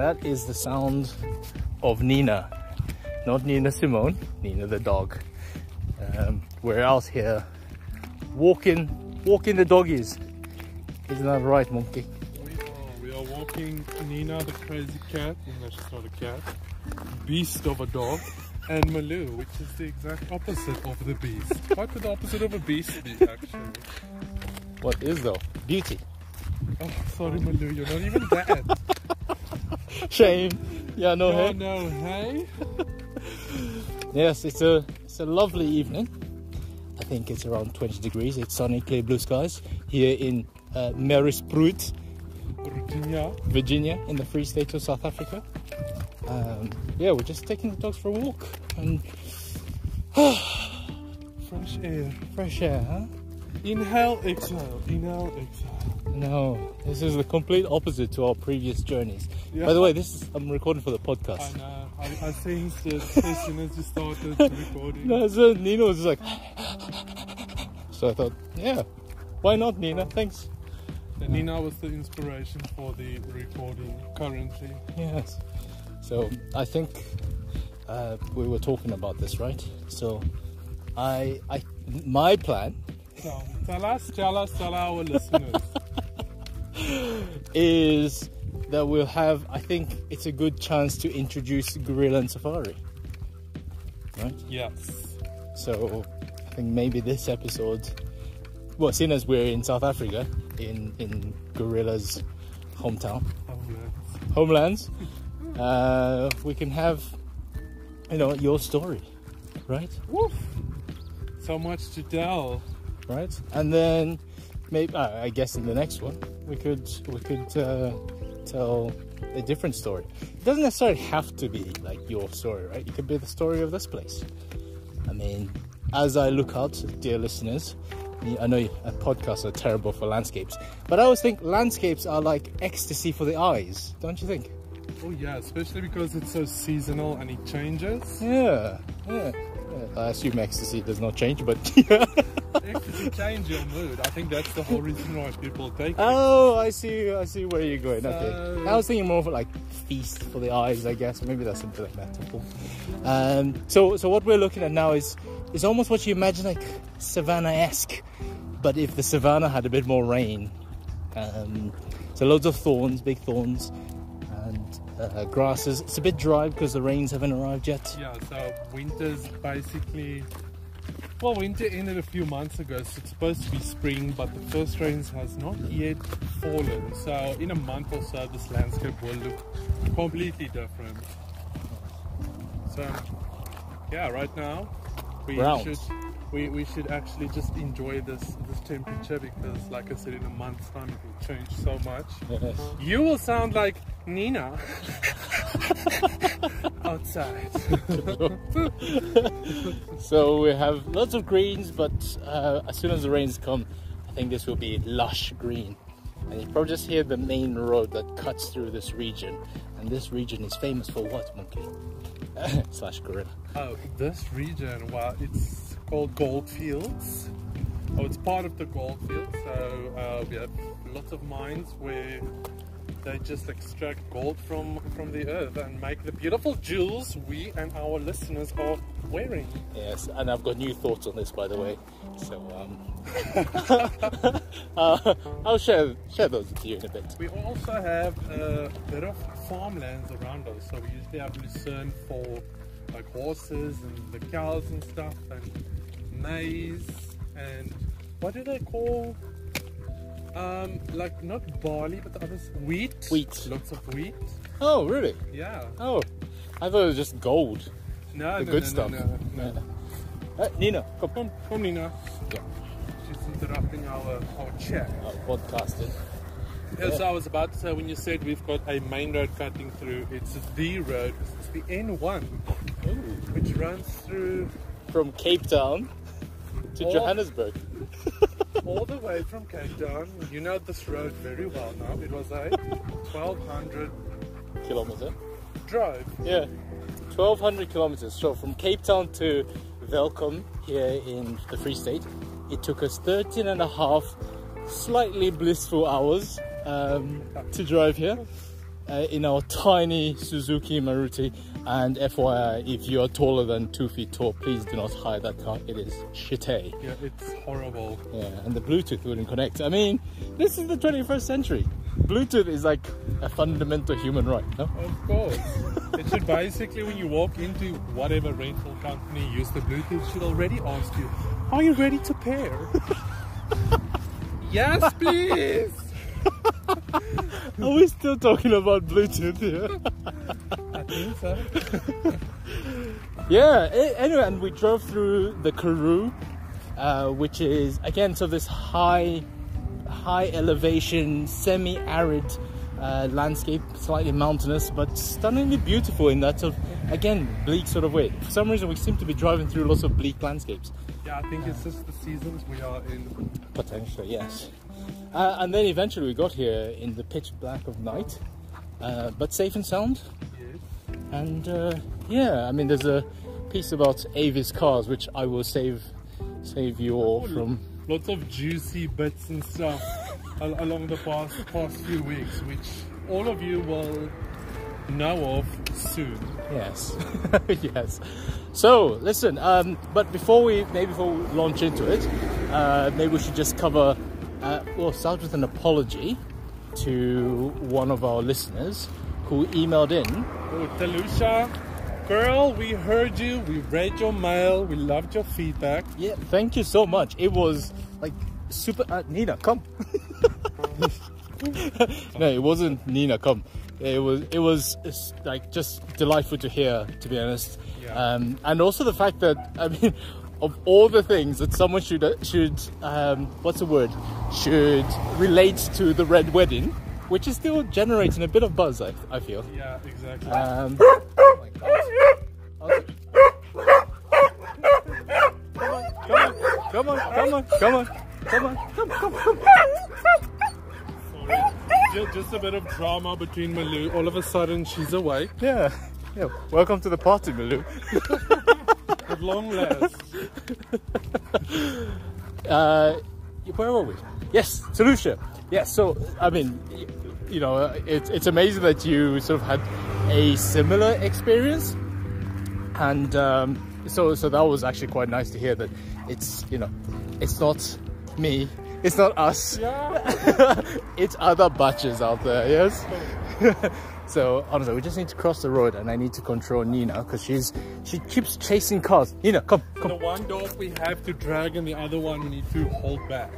That is the sound of Nina. Not Nina Simone, Nina the dog. Um, we're out here walking, walking the doggies. Isn't that right, monkey? We are, we are walking Nina the crazy cat, no, she's not a cat, beast of a dog, and Malou, which is the exact opposite of the beast. what would the opposite of a beast be, actually? What is though? Beauty. Oh, sorry, Malou, you're not even that. Shame. Yeah, no, hey? no, hey? Yes, it's a it's a lovely evening. I think it's around 20 degrees. It's sunny, clear blue skies here in uh, Merriespruit, Virginia. Virginia, in the Free State of South Africa. Um, yeah, we're just taking the dogs for a walk and Fresh air. fresh air, huh? Inhale, exhale, inhale, exhale. No, this is the complete opposite to our previous journeys. Yeah. By the way, this is I'm recording for the I podcast. know, I, I sensed it as soon as you started recording. No, so Nina was just like, so I thought, yeah, why not, Nina? Thanks. And Nina was the inspiration for the recording currently. Yes. So I think uh, we were talking about this, right? So I, I, my plan So tell us, tell us, tell our listeners. is that we'll have. I think it's a good chance to introduce gorilla and safari, right? Yes. So I think maybe this episode, well, seeing as we're in South Africa, in in gorilla's hometown, Homelands. homelands, uh, we can have, you know, your story, right? Woof. So much to tell. Right? And then maybe uh, I guess in the next one we could we could uh, tell a different story. It doesn't necessarily have to be like your story, right? It could be the story of this place. I mean, as I look out, dear listeners, I know podcasts are terrible for landscapes, but I always think landscapes are like ecstasy for the eyes, don't you think? Oh yeah, especially because it's so seasonal and it changes. Yeah, yeah. I assume ecstasy does not change, but yeah. Change your mood, I think that's the whole reason why people take it. Oh, I see. I see where you're going. Okay, I was thinking more of like feast for the eyes. I guess maybe that's something like metaphor. Um, so, so what we're looking at now is is almost what you imagine like savannah-esque, but if the savannah had a bit more rain. Um, so loads of thorns, big thorns, uh, grasses. It's a bit dry because the rains haven't arrived yet. Yeah, so winter's basically well winter ended a few months ago, so it's supposed to be spring, but the first rains has not yet fallen. So in a month or so this landscape will look completely different. So yeah, right now we Brown. should we, we should actually just enjoy this this temperature because like I said in a month's time it will change so much. Yes. You will sound like Nina outside. So we have lots of greens, but uh, as soon as the rains come, I think this will be lush green. And you probably just hear the main road that cuts through this region. And this region is famous for what, monkey? Slash gorilla. Oh, this region, wow, it's called Goldfields. Oh, it's part of the Goldfields. So uh, we have lots of mines where they just extract gold from from the earth and make the beautiful jewels we and our listeners are wearing. Yes, and I've got new thoughts on this, by the way. So um, uh, I'll share share those with you in a bit. We also have a bit of farmlands around us, so we usually have lucerne for like horses and the cows and stuff, and maize and what do they call? Um, like not barley, but the others wheat. Wheat. Lots of wheat. Oh, really? Yeah. Oh, I thought it was just gold. No, The no, good no, stuff. No, no, no. Uh, Nina, come Come, come, Nina. Yeah. She's interrupting our our chat. uh, podcasting. Yeah, so I was about to say when you said we've got a main road cutting through, it's the road, it's the N1, Ooh. which runs through From Cape Town to Oh. Johannesburg. all the way from Cape Town. You know this road very well now. It was a 1200 Kilometer. drive. Yeah, 1200 kilometers. So from Cape Town to Welkom here in the Free State, it took us 13 and a half slightly blissful hours um, to drive here. uh, in our tiny Suzuki Maruti. And FYI, if you are taller than two feet tall, please do not hire that car. It is shitty. Eh? Yeah, it's horrible. Yeah, and the Bluetooth wouldn't connect. I mean, this is the 21st century. Bluetooth is like a fundamental human right, no? Of course. it should basically, when you walk into whatever rental company use the Bluetooth, should already ask you, "Are you ready to pair?" yes, please. Are we still talking about Bluetooth here? I think so. yeah, anyway, and we drove through the Karoo, uh, which is again so this high, high elevation, semi-arid uh, landscape, slightly mountainous, but stunningly beautiful in that sort of again bleak sort of way. For some reason, we seem to be driving through lots of bleak landscapes. Yeah, I think it's just the seasons we are in. Potentially, yes. Uh, and then eventually we got here in the pitch black of night, uh, but safe and sound. And uh, yeah, I mean, there's a piece about Avis cars which I will save save you all from. Lots of juicy bits and stuff along the past past few weeks, which all of you will know of soon. Yes, yes. So listen, um, but before we maybe before we launch into it, uh, maybe we should just cover. Uh, we'll start with an apology to one of our listeners who emailed in Oh, Talusha, girl, we heard you. We read your mail. We loved your feedback. Yeah, thank you so much. It was like super. Uh, Nina, come. no, it wasn't Nina. Come. It was. It was like just delightful to hear. To be honest. Yeah. Um, and also the fact that I mean, of all the things that someone should uh, should um, what's the word should relate to the red wedding, which is still generating a bit of buzz. I, I feel. Yeah, exactly. Um, oh my God. Come on, come on, come on, come on, come on, come, come. Sorry. Ju- Just a bit of drama between Malou. All of a sudden, she's awake. Yeah, yeah. Welcome to the party, Milu. At long last. Uh, where were we? Yes, Solution. Yes. So, I mean, you know, it's it's amazing that you sort of had a similar experience, and um, so so that was actually quite nice to hear that it's you know, it's not me, it's not us. Yeah. it's other batches out there, yes? so, honestly, we just need to cross the road and I need to control Nina because she's she keeps chasing cars. Nina, come, come. The one dog we have to drag, and the other one we need to hold back.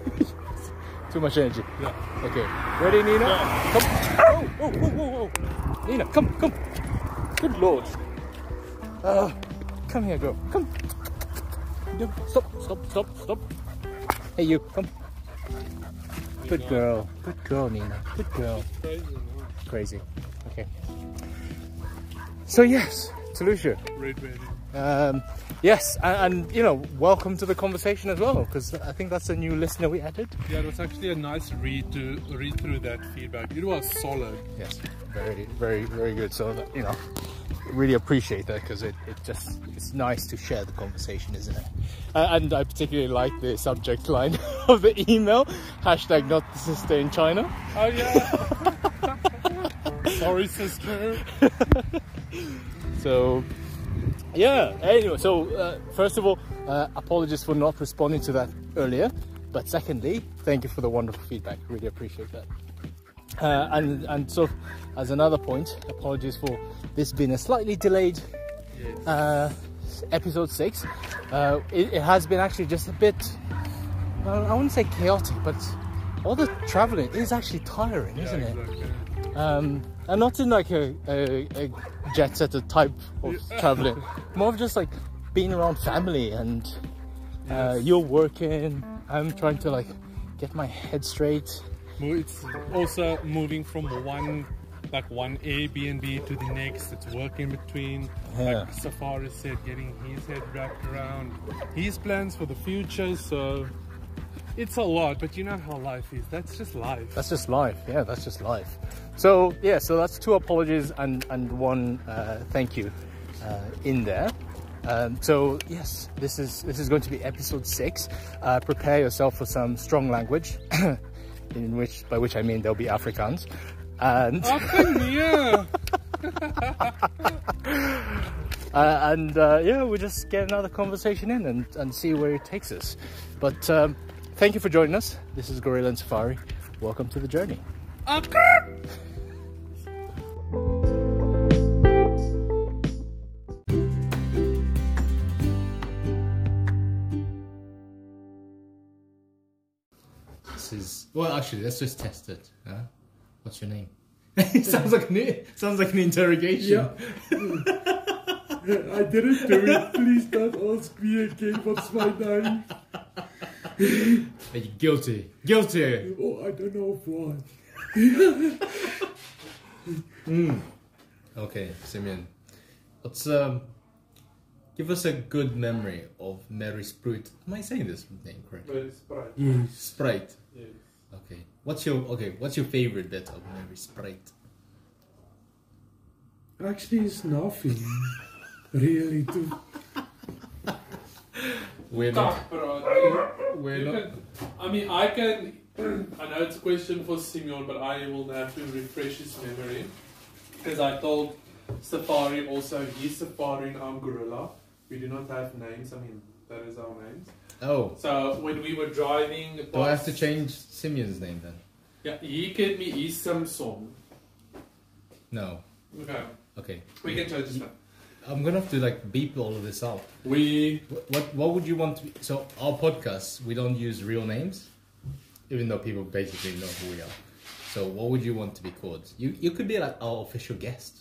Too much energy. Yeah. Okay. Ready, Nina? Yeah. Come. Oh, oh, whoa, whoa, whoa. Nina, come, come. Good lord. Uh, come here, girl. Come. No, Stop, stop, stop, stop. Hey, you, come. Good girl. Good girl, Nina. Good girl. Crazy. Okay. So yes, wedding. Um, yes, and, and you know, welcome to the conversation as well, because I think that's a new listener we added. Yeah, it was actually a nice read to read through that feedback. It was solid. Yes, very, very, very good. So you know, really appreciate that because it, it just it's nice to share the conversation, isn't it? Uh, and I particularly like the subject line of the email hashtag not the sister in China. Oh yeah. Sorry, sister. So yeah. Anyway, so uh, first of all, uh, apologies for not responding to that earlier. But secondly, thank you for the wonderful feedback. Really appreciate that. Uh, and and so, as another point, apologies for this being a slightly delayed uh, episode six. Uh, it, it has been actually just a bit. Well, I wouldn't say chaotic, but all the traveling is actually tiring, yeah, isn't it? exactly. Um, and not in like a, a, a jet setter type of traveling, more of just like being around family and uh, Yes. you're working. I'm trying to like get my head straight. It's also moving from one like one Airbnb to the next. It's work in between. Yeah. Like Safari said, getting his head wrapped around his plans for the future. So it's a lot, but you know how life is. That's just life. That's just life. Yeah, that's just life. So yeah, so that's two apologies and and one uh, thank you uh, in there. Um, so yes, this is this is going to be episode six. Uh, prepare yourself for some strong language, in which by which I mean there'll be Afrikaans. and Ach uh, and uh, yeah, we'll just get another conversation in and, and see where it takes us. But um, thank you for joining us. This is Gorilla and Safari. Welcome to the journey. Ach. This is well, actually, let's just test it. Huh? What's your name? it sounds like an sounds like an interrogation. Yeah. I didn't do it. Please don't ask me again what's my name. Are you guilty? Guilty. Oh, I don't know of what. Okay, Simeon. Let's um, give us a good memory of Merriespruit. Am I saying this name correctly? Very Sprite. Yes. Sprite. Yes. Okay. What's your okay? What's your favorite bit of Merriespruit? Actually, it's nothing. really, to We're Kak, bro. We're You not. can- I mean, I can. I know it's a question for Simeon, but I will have to refresh his memory because I told Safari also he's Safari and I'm Gorilla. We do not have names. I mean, that is our names. Oh, So when we were driving, do I have to change Simeon's name then? Yeah, he gave me his Samsung. No. Okay, Okay. we can change his name. I'm gonna have to like beep all of this out. We What what, what would you want to? Be, so our podcast, we don't use real names, even though people basically know who we are. So what would you want to be called? You you could be like our official guest.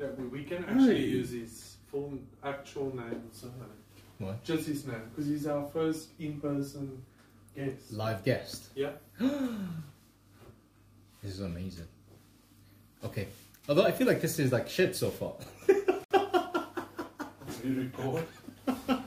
yeah, we, we can actually Hey. use his full actual name or something. What? Just his name, because he's our first in-person guest. Live guest. Yeah. This is amazing. Okay. Although I feel like this is like shit so far. We record.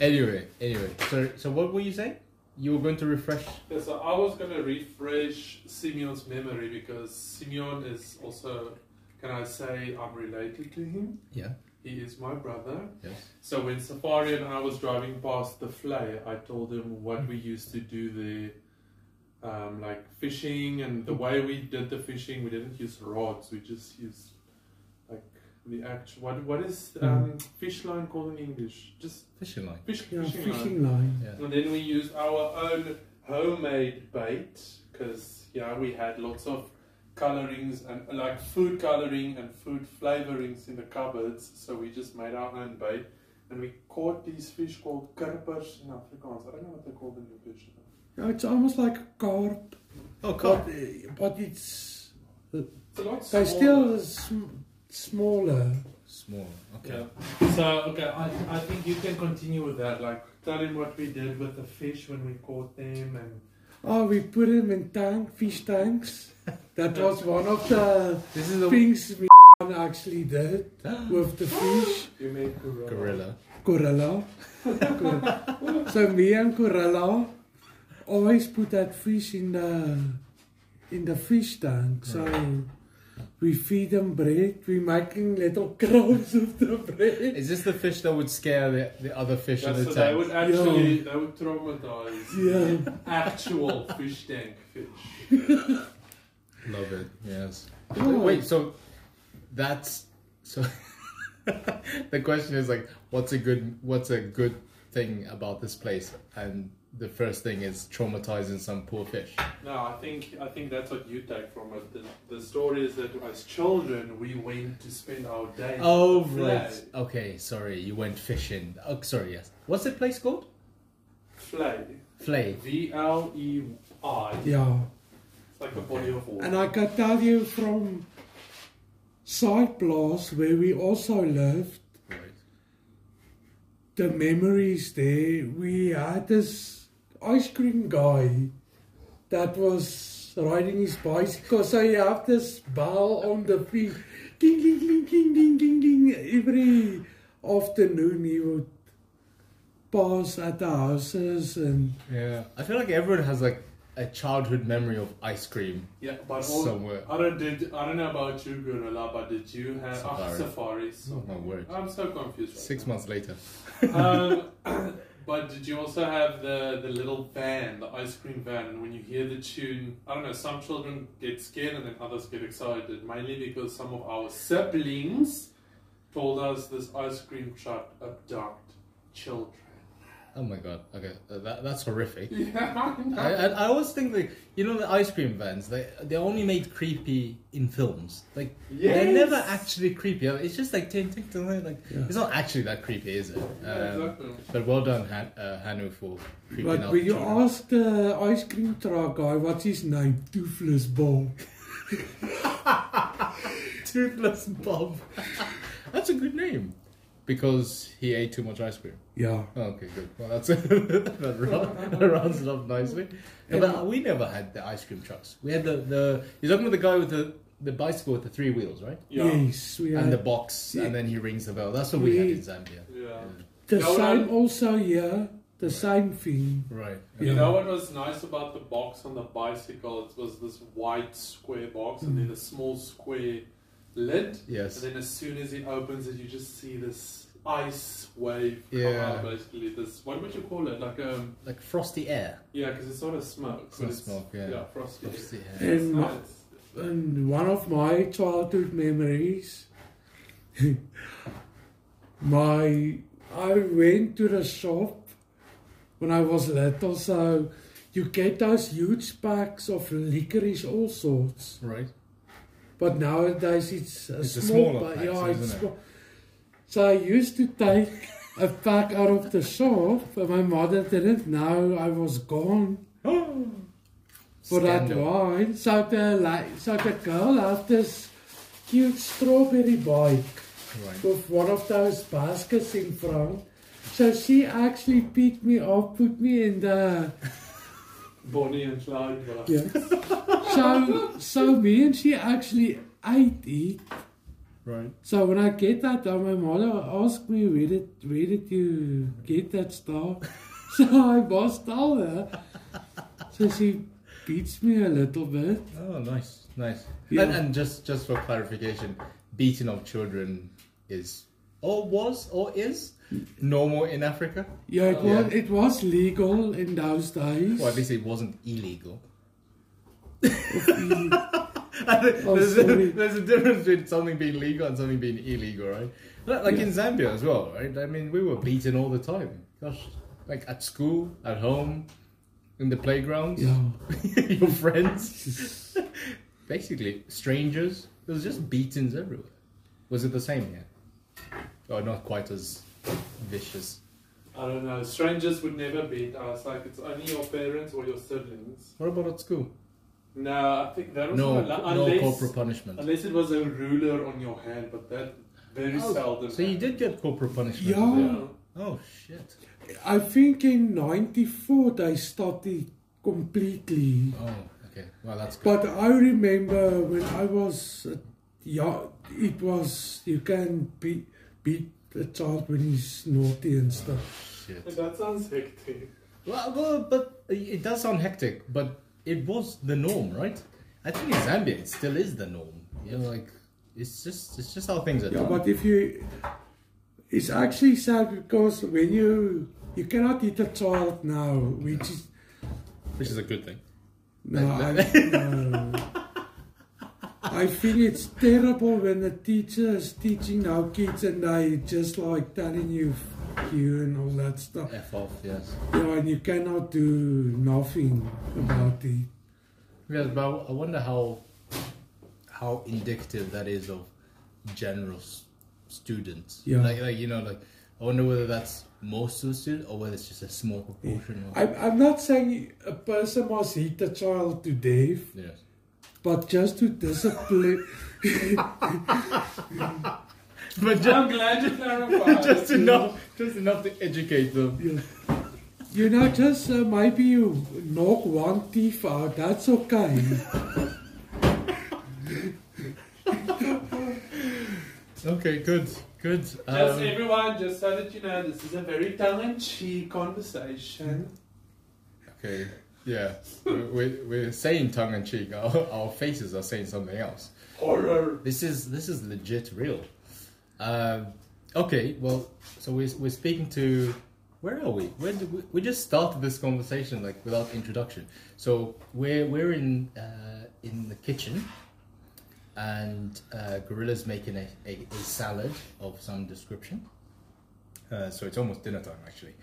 Anyway, anyway. So so what were you saying? You were going to refresh. Yeah, so I was gonna refresh Simeon's memory because Simeon is also, can I say, I'm related to him. Yeah. He is my brother. Yes. So when Safari and I was driving past the vlei, I told him what we used to do there, um, like fishing, and the way we did the fishing, we didn't use rods. We just used the actual what what is um, fish line called in English? Just Fishing line. fish yeah, fishing, line. fishing line. Yeah. And then we used our own homemade bait because yeah, we had lots of colorings and like food coloring and food flavorings in the cupboards. So we just made our own bait and we caught these fish called karpers in Afrikaans. I don't know what they're called in English. Yeah, it's almost like a carp, Oh, but, uh, but it's It's a lot they're still sm- smaller. Small. Okay. Yeah. So okay, I, I think you can continue with that. Like tell him what we did with the fish when we caught them and Oh, we put them in tank, fish tanks. That was one of the This is a things we actually did with the fish. you made gorilla. gorilla. Gorilla. Gorilla. so me and Gorilla always put that fish in the in the fish tank. So we feed them bread. We making little crumbs of the bread. Is this the fish that would scare the, the other fish Yeah, in the so they tank? would actually they would traumatize Yeah. actual fish tank fish. Love it. Yes. Oh. Wait. So that's so. the question is like, what's a good what's a good thing about this place? And the first thing is traumatizing some poor fish. No, I think I think that's what you take from it. The, the story is that as children we went to spend our days. Oh right. Vlei. Okay. Sorry. You went fishing. Oh, sorry. Yes. What's the place called? Vlei. Vlei. V L E I. Yeah. It's like a body of water. And I can tell you from Cyprus, where we also lived, Right. the memories there. We had this ice cream guy that was riding his bicycle. So you have this bell on the feet. Ding, ding, ding, ding, ding, ding, ding. Every afternoon he would pass at the houses and Yeah. I feel like everyone has like a childhood memory of ice cream yeah, but all, somewhere. I don't did I don't know about you, Gorilla, but did you have Safari. ah, safaris? Oh my word. I'm so confused. Right Six now. months later. um, But did you also have the, the little van, the ice cream van? And when you hear the tune, I don't know, some children get scared and then others get excited. Mainly because some of our siblings told us this ice cream truck abduct children. Oh my god. Okay, uh, that, that's horrific. Yeah, I know. I, I, I always think like you know the ice cream vans they they're only made creepy in films like they're never actually creepy it's just like ting, ting, ting, ting, like Yeah. it's not actually that creepy is it Yeah, um, exactly. but well done Han, uh, Hanu for creeping But out when you children. ask the ice cream truck guy, what's his name? Toothless Bob. Toothless Bob that's a good name because he ate too much ice cream Yeah. oh, okay good well that's that, round, that rounds it up nicely Yeah, but we never had the ice cream trucks we had the the you're talking about the guy with the the bicycle with the three wheels right Yeah. Yes, we and the box, Yeah. and then he rings the bell. That's what we had in Zambia. Yeah. the No, same no. also yeah. The same thing. Right. You Yeah. know what was nice about the box on the bicycle? It was this white square box and then a small square lid. Yes. And then as soon as he opens it, you just see this ice wave come Yeah. out, basically. This, what would you call it? Like, um, Like frosty air. yeah, because it's not a smoke. It's but not smoke, yeah. Yeah, frosty. Frosty air. It's And my, nice. and one of my childhood memories, my I went to the shop when I was little, so you get those huge packs of licorice, all sorts. Right. But nowadays it's a It's a small smaller pack. packs, Yeah, it's isn't it? small. So I used to take a pack out of the shop, but my mother didn't know I was gone for that Scandal. while. So the like, so the girl had this cute strawberry bike Right. with one of those baskets in front. So she actually picked me up, put me in the Bonnie and Clyde. but- yeah. So so me and she actually ate it. Right. So when I get that done, my mother asked me where did where did you get that stuff? so I must tell her. So she beats me a little bit. Oh, nice, nice. Yeah. And, and just just for clarification, beating of children is or was or is normal in Africa. Yeah, it Oh. was Yeah. it was legal in those days. Well, at least it wasn't illegal. Oh, there's, a, oh, there's a difference between something being legal and something being illegal, right? Like like in Zambia as well, right? I mean, we were beaten all the time. Gosh, like at school, at home, in the playgrounds, yeah. your friends, basically strangers. There was just beatings everywhere. Was it the same here? Oh, not quite as vicious? I don't know. Strangers would never beat us. Like, it's only your parents or your siblings. What about at school? No, I think that was No, not allowed. no Unless, corporal punishment. unless it was a ruler on your hand, but that very Oh, seldom. So you did get corporal punishment? Yeah. Yeah. Oh shit. I think in '94 they stopped it completely. Oh, okay. Well, that's good. But I remember when I was, uh, yeah, it was you can beat beat a child when he's naughty and stuff. Shit. That sounds hectic. Well, well, but it does sound hectic, but it was the norm, right? I think in Zambia it still is the norm. You know, like it's just it's just how things are Yeah, done. but if you, it's actually sad because when you you cannot hit a child now, which is Which is a good thing. no, I, no. I think it's terrible when the teacher is teaching our kids and they just like telling you "F you and all that stuff. F off, yes. Yeah, and you cannot do nothing about it. Yes, but I wonder how how indicative that is of general s- students. Yeah. Like, like you know, like I wonder whether that's most of the students or whether it's just a small proportion. Of, I'm, I'm not saying a person must hit a child to death, yes. But just to discipline. But I'm glad you clarified. just enough, just enough to educate them. Yeah. You know, just uh, maybe you knock one teeth out, that's okay. Okay, good, good. Just Um, everyone, just so that you know, this is a very tongue-in-cheek conversation. Okay, yeah, we're, we're, saying tongue in cheek. Our, our faces are saying something else. Horror. This is this is legit real. Um, okay, well, so we're we're speaking to where are we? Where did we, we just started this conversation like without introduction. So we're we're in uh, in the kitchen, and uh, Gorilla's making a, a, a salad of some description. Uh, so it's almost dinner time actually,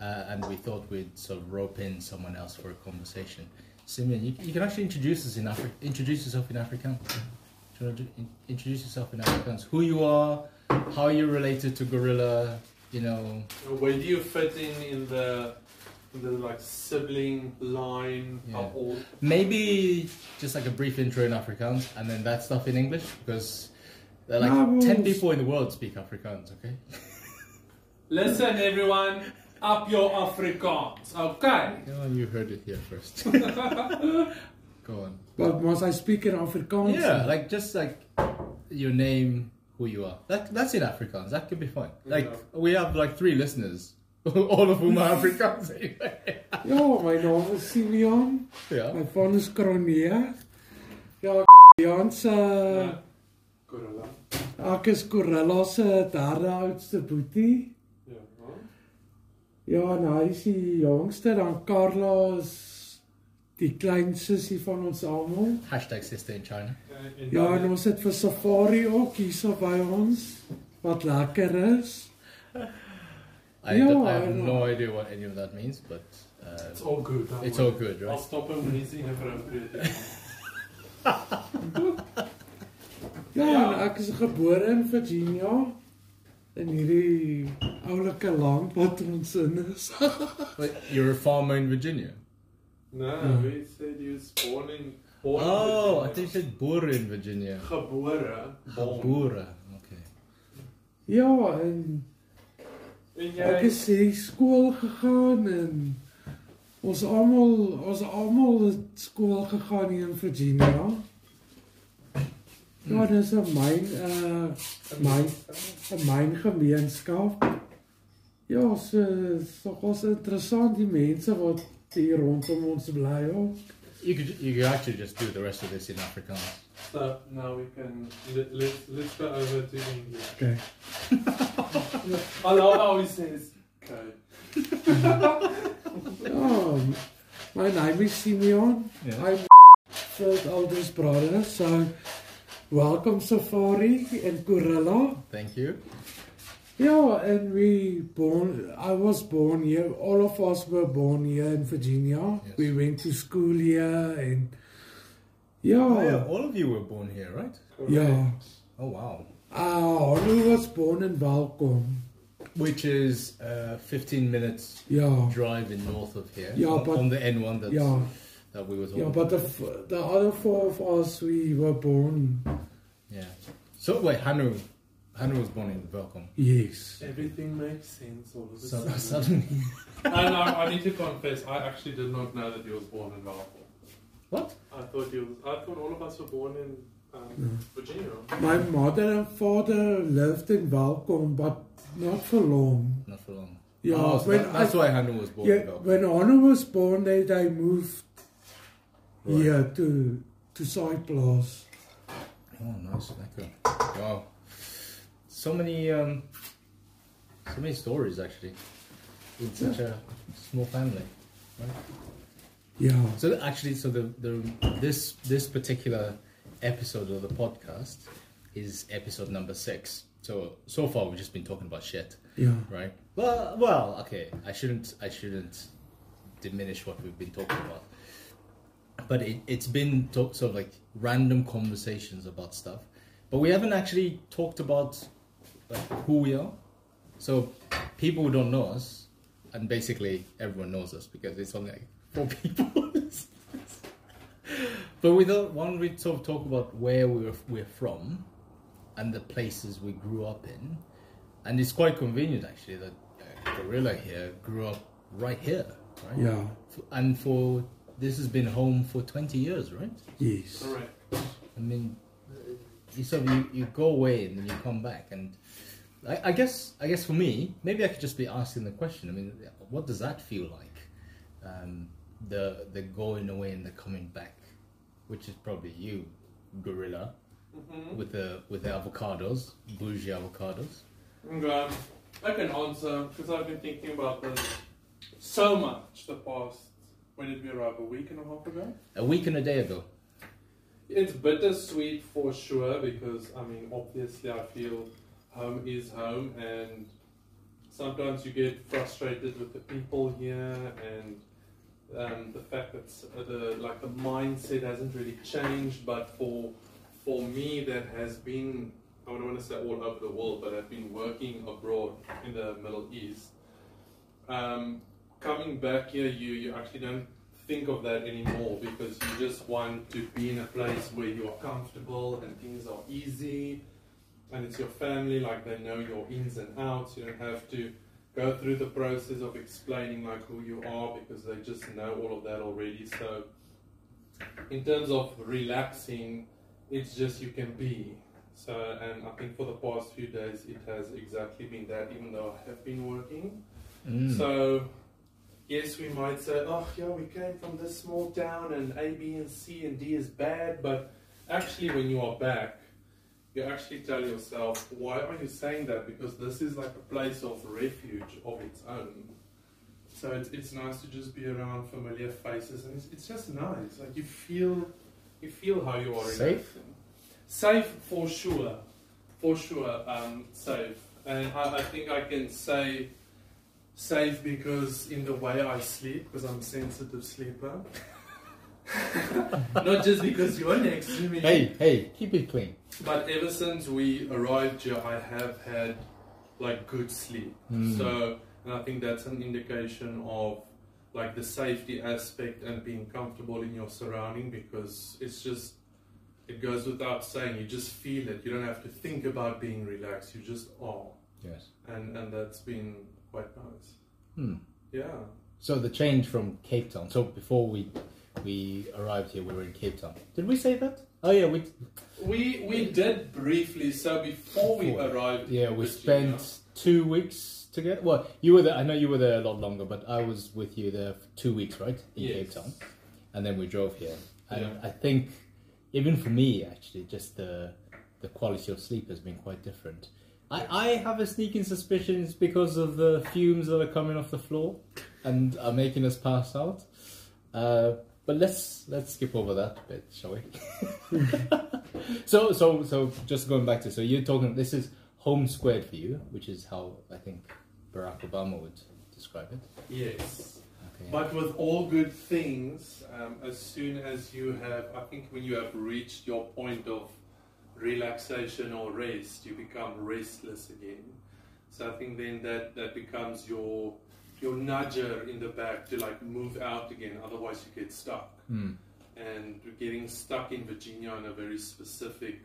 uh, and we thought we'd sort of rope in someone else for a conversation. Simeon, you, you can actually introduce us in Afri- introduce yourself in Afrikaans. Do you want to do- in- introduce yourself in Afrikaans? Who you are, how you're related to Gorilla, you know. Where do you fit in in the in the like sibling line Yeah. of all? Maybe just like a brief intro in Afrikaans and then that stuff in English because there are like No, 10 people in the world speak Afrikaans, okay? Listen, everyone, up your Afrikaans, okay? Yeah, you heard it here first. Go on. But must I speak in Afrikaans? Yeah, like just like your name, who you are. That that's in Afrikaans. That could be fine. Like Yeah. we have like three listeners, all of whom are Afrikaans anyway. Ja, my naam is Simeon. yeah. My van is Kronee. Ja, Jan se Ja. Gorilla. ek is Gorilla se derde oudste boetie. Ja. Ja, en hy is die jongste, dan Carla is die klein sussie van ons almal. Hashtag sister in China. En Ja, en ons het vir safari ook hierso by ons wat lekker is. I, don't- I have no idea what any of that means, but It's uh, all good. it's worry. all good, I'll right? stop him when he's inappropriate. Ja, Ja. en ek is gebore in Virginia in hierdie oulike land wat ons in is. Wait, you're a farmer in Virginia. no, Ja. we said he was born in. Born Oh, I in think you said boer in Virginia. Gebore. Born. Boere. Okay. Ja, en En ek jy? is hier skool gegaan en ons almal ons almal het skool gegaan hier in Virginia. Ja, dis 'n myn uh myn 'n myn gemeenskap. Ja, so so was interessant die mense wat hier rondom ons bly ook. You could you could actually just do the rest of this in Afrikaans. So now we can let, let's let's go over to English. Okay. I love how he says okay. Ja, my name is Simeon. Yeah. I'm third oldest brother, so welcome Safari and Gorilla. Thank you. Yeah, and we born. I was born here. All of us were born here in Virginia. Yes. We went to school here, and yeah, Oh, yeah, all of you were born here, right? yeah. Oh wow. Uh, Hanu was born in Welkom. Which is uh, 15 minutes Yeah, drive in north of here. Yeah, on, but- on the N1 that's, yeah, that we were talking yeah. But the f- the other four of us, we were born. Yeah. So wait, Hanu, Hanu was born in Welkom. Yes. Everything makes sense all of a So, sudden. suddenly, and I, I need to confess, I actually did not know that he was born in Valpo. what? I thought he was. I thought all of us were born in um, No. Virginia. My mother and father lived in Welkom, but not for long. Not for long. Yeah, Oh, so when that- that's I- why Hanu was born Yeah, in when Anna was born, they, they moved Right. here to to Cyprus. Oh, nice. Okay. Wow. So many, um, so many stories actually in such a small family. Right? Yeah, So actually, so the, the this this particular episode of the podcast is episode number six. So so far we've just been talking about shit, yeah, right? Well, well, okay. I shouldn't I shouldn't diminish what we've been talking about, but it, it's been to- sort of like random conversations about stuff, but we haven't actually talked about like who we are. So people who don't know us, and basically everyone knows us because it's only like four people. but we don't. Why don't we sort of talk about where we're we're from, and the places we grew up in, and it's quite convenient actually that uh, Gorilla here grew up right here, right? yeah, And for this has been home for twenty years, right? yes, Correct. I mean, you sort of you, you go away and then you come back, and I, I guess I guess for me, maybe I could just be asking the question. I mean, what does that feel like? Um, the the going away and the coming back, which is probably you, gorilla, Mm-hmm. with the with the avocados, bougie avocados. Okay. I can answer because I've been thinking about this so much the past. When did we arrive? A week and a half ago. A week and a day ago. It's bittersweet for sure because I mean, obviously, I feel home is home, and sometimes you get frustrated with the people here and um, the fact that the like the mindset hasn't really changed. But for for me, that has been I don't want to say all over the world, but I've been working abroad in the Middle East. Um, coming back here, you you actually don't think of that anymore because you just want to be in a place where you are comfortable and things are easy and it's your family like they know your ins and outs. You don't have to go through the process of explaining like who you are because they just know all of that already. So in terms of relaxing it's just you can be. So and i think for the past few days it has exactly been that even though i have been working. Mm. so, yes, we might say, oh, yeah, we came from this small town and A, B, and C and D is bad, but actually, when you are back, you actually tell yourself, why are you saying that? Because this is like a place of refuge of its own. So it's, it's nice to just be around familiar faces, and it's, it's just nice. Like you feel, you feel how you are. Safe? Safe for sure, for sure. Um, safe, and I, I think I can say safe because in the way I sleep, because I'm a sensitive sleeper. Not just because you're next to me. Hey, hey, keep it clean. But ever since we arrived here, I have had like good sleep. Mm. So, and I think that's an indication of like the safety aspect and being comfortable in your surrounding because it's just it goes without saying. You just feel it. You don't have to think about being relaxed. You just are, Yes. and and that's been quite nice. Hmm. Yeah. So the change from Cape Town. So before we we arrived here, we were in Cape Town. Did we say that? Oh yeah, we We we did briefly. So before we Before. arrived, yeah we Virginia- spent two weeks together. Well, you were there. I know you were there a lot longer, but I was with you there for two weeks, right, in Yes. Cape Town, and then we drove here. And Yeah. I think even for me, actually, just the the quality of sleep has been quite different. I, I have a sneaking suspicion it's because of the fumes that are coming off the floor and are making us pass out. Uh, but let's let's skip over that bit, shall we? so so so just going back to so you're talking this is home squared for you, which is how I think Barack Obama would describe it. Yes. Okay. But with all good things, um, as soon as you have, I think when you have reached your point of relaxation or rest, you become restless again. So I think then that, that becomes your your nudger in the back to like move out again. Otherwise, you get stuck. Hmm. And getting stuck in Virginia in a very specific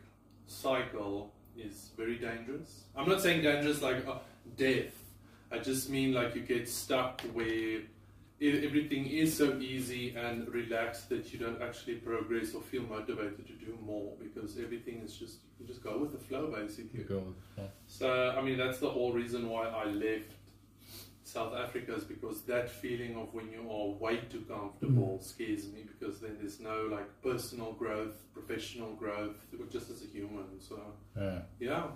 cycle is very dangerous. I'm not saying dangerous like uh, death. I just mean like you get stuck where everything is so easy and relaxed that you don't actually progress or feel motivated to do more because everything is just you just go with the flow basically. You go with-. So I mean that's the whole reason why I left South Africa is because that feeling of when you are way too comfortable mm. scares me because then there's no like personal growth, professional growth, just as a human. So Yeah. yeah,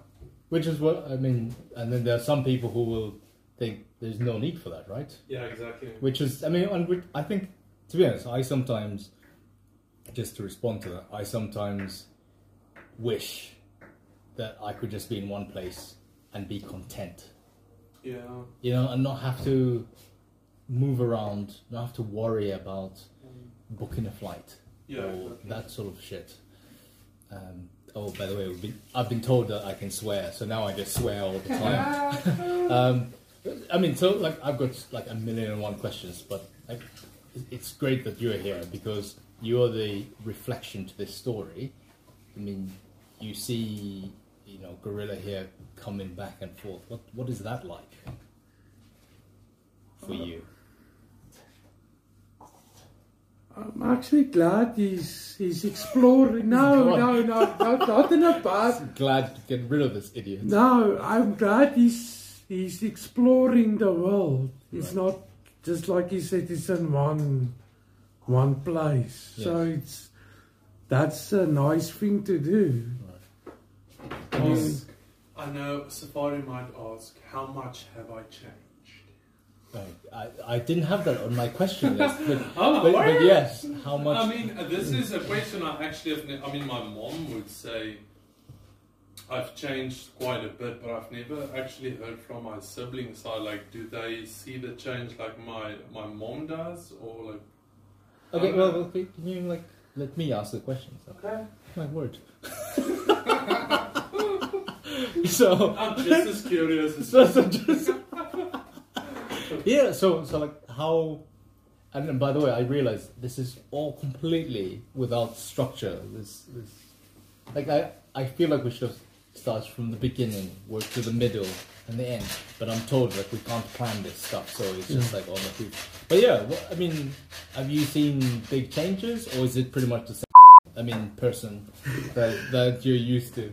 Which is what I mean, and then there are some people who will think there's no need for that, right? yeah, exactly. Which is, I mean, and I think, to be honest, I sometimes, just to respond to that, I sometimes wish that I could just be in one place and be content, Yeah, you know, and not have to move around, not have to worry about booking a flight yeah, or exactly. that sort of shit. Um, oh, by the way, we've been, I've been told that I can swear, so now I just swear all the time. um, I mean, so like I've got like a million and one questions, but like, it's great that you're here because you're the reflection to this story. I mean, you see, you know, Gorilla here coming back and forth. What what is that like for you? I'm actually glad he's he's exploring. No, no, no, no, not in a bad. Glad to get rid of this idiot. No, I'm glad he's he's exploring the world. It's not just like he said. It's in one one place. So it's that's a nice thing to do. I mean, Yes. I know Safari might ask, how much have I changed? Right. I, I didn't have that on my question list, but, Oh, but, but yes, how much? I mean, this is a question I actually have. Ne- I mean, my mom would say I've changed quite a bit, but I've never actually heard from my siblings. Side, like, do they see the change like my my mom does, or like? okay, well, well, can you like let me ask the questions? Okay. My word. so, I'm just as curious as so, so just yeah. So, so like how? And by the way, I realize this is all completely without structure. This, this, like I, I feel like we should have started from the beginning, work to the middle and the end. But I'm told like we can't plan this stuff, so it's just like on the hoof. But yeah, what, I mean, have you seen big changes, or is it pretty much the same? I mean, person that that you're used to.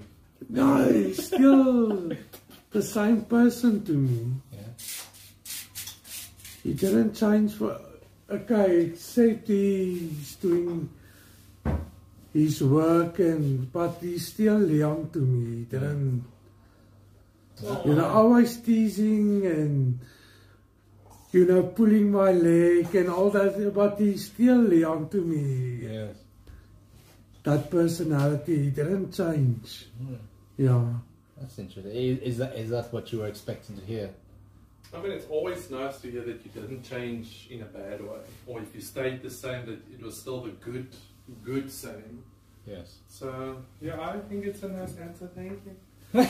No, he's still the same person to me. Yeah. He didn't change for. Okay, except he's doing his work and but he's still young to me. He didn't. You know, always teasing and you know pulling my leg and all that. But he's still young to me. Yes. That personality he didn't change. Hmm. Yeah. That's interesting. Is, is that is that what you were expecting to hear? I mean, it's always nice to hear that you didn't change in a bad way, or if you stayed the same, that it was still the good, good same. Yes. So yeah, I think it's a nice answer. Thank you.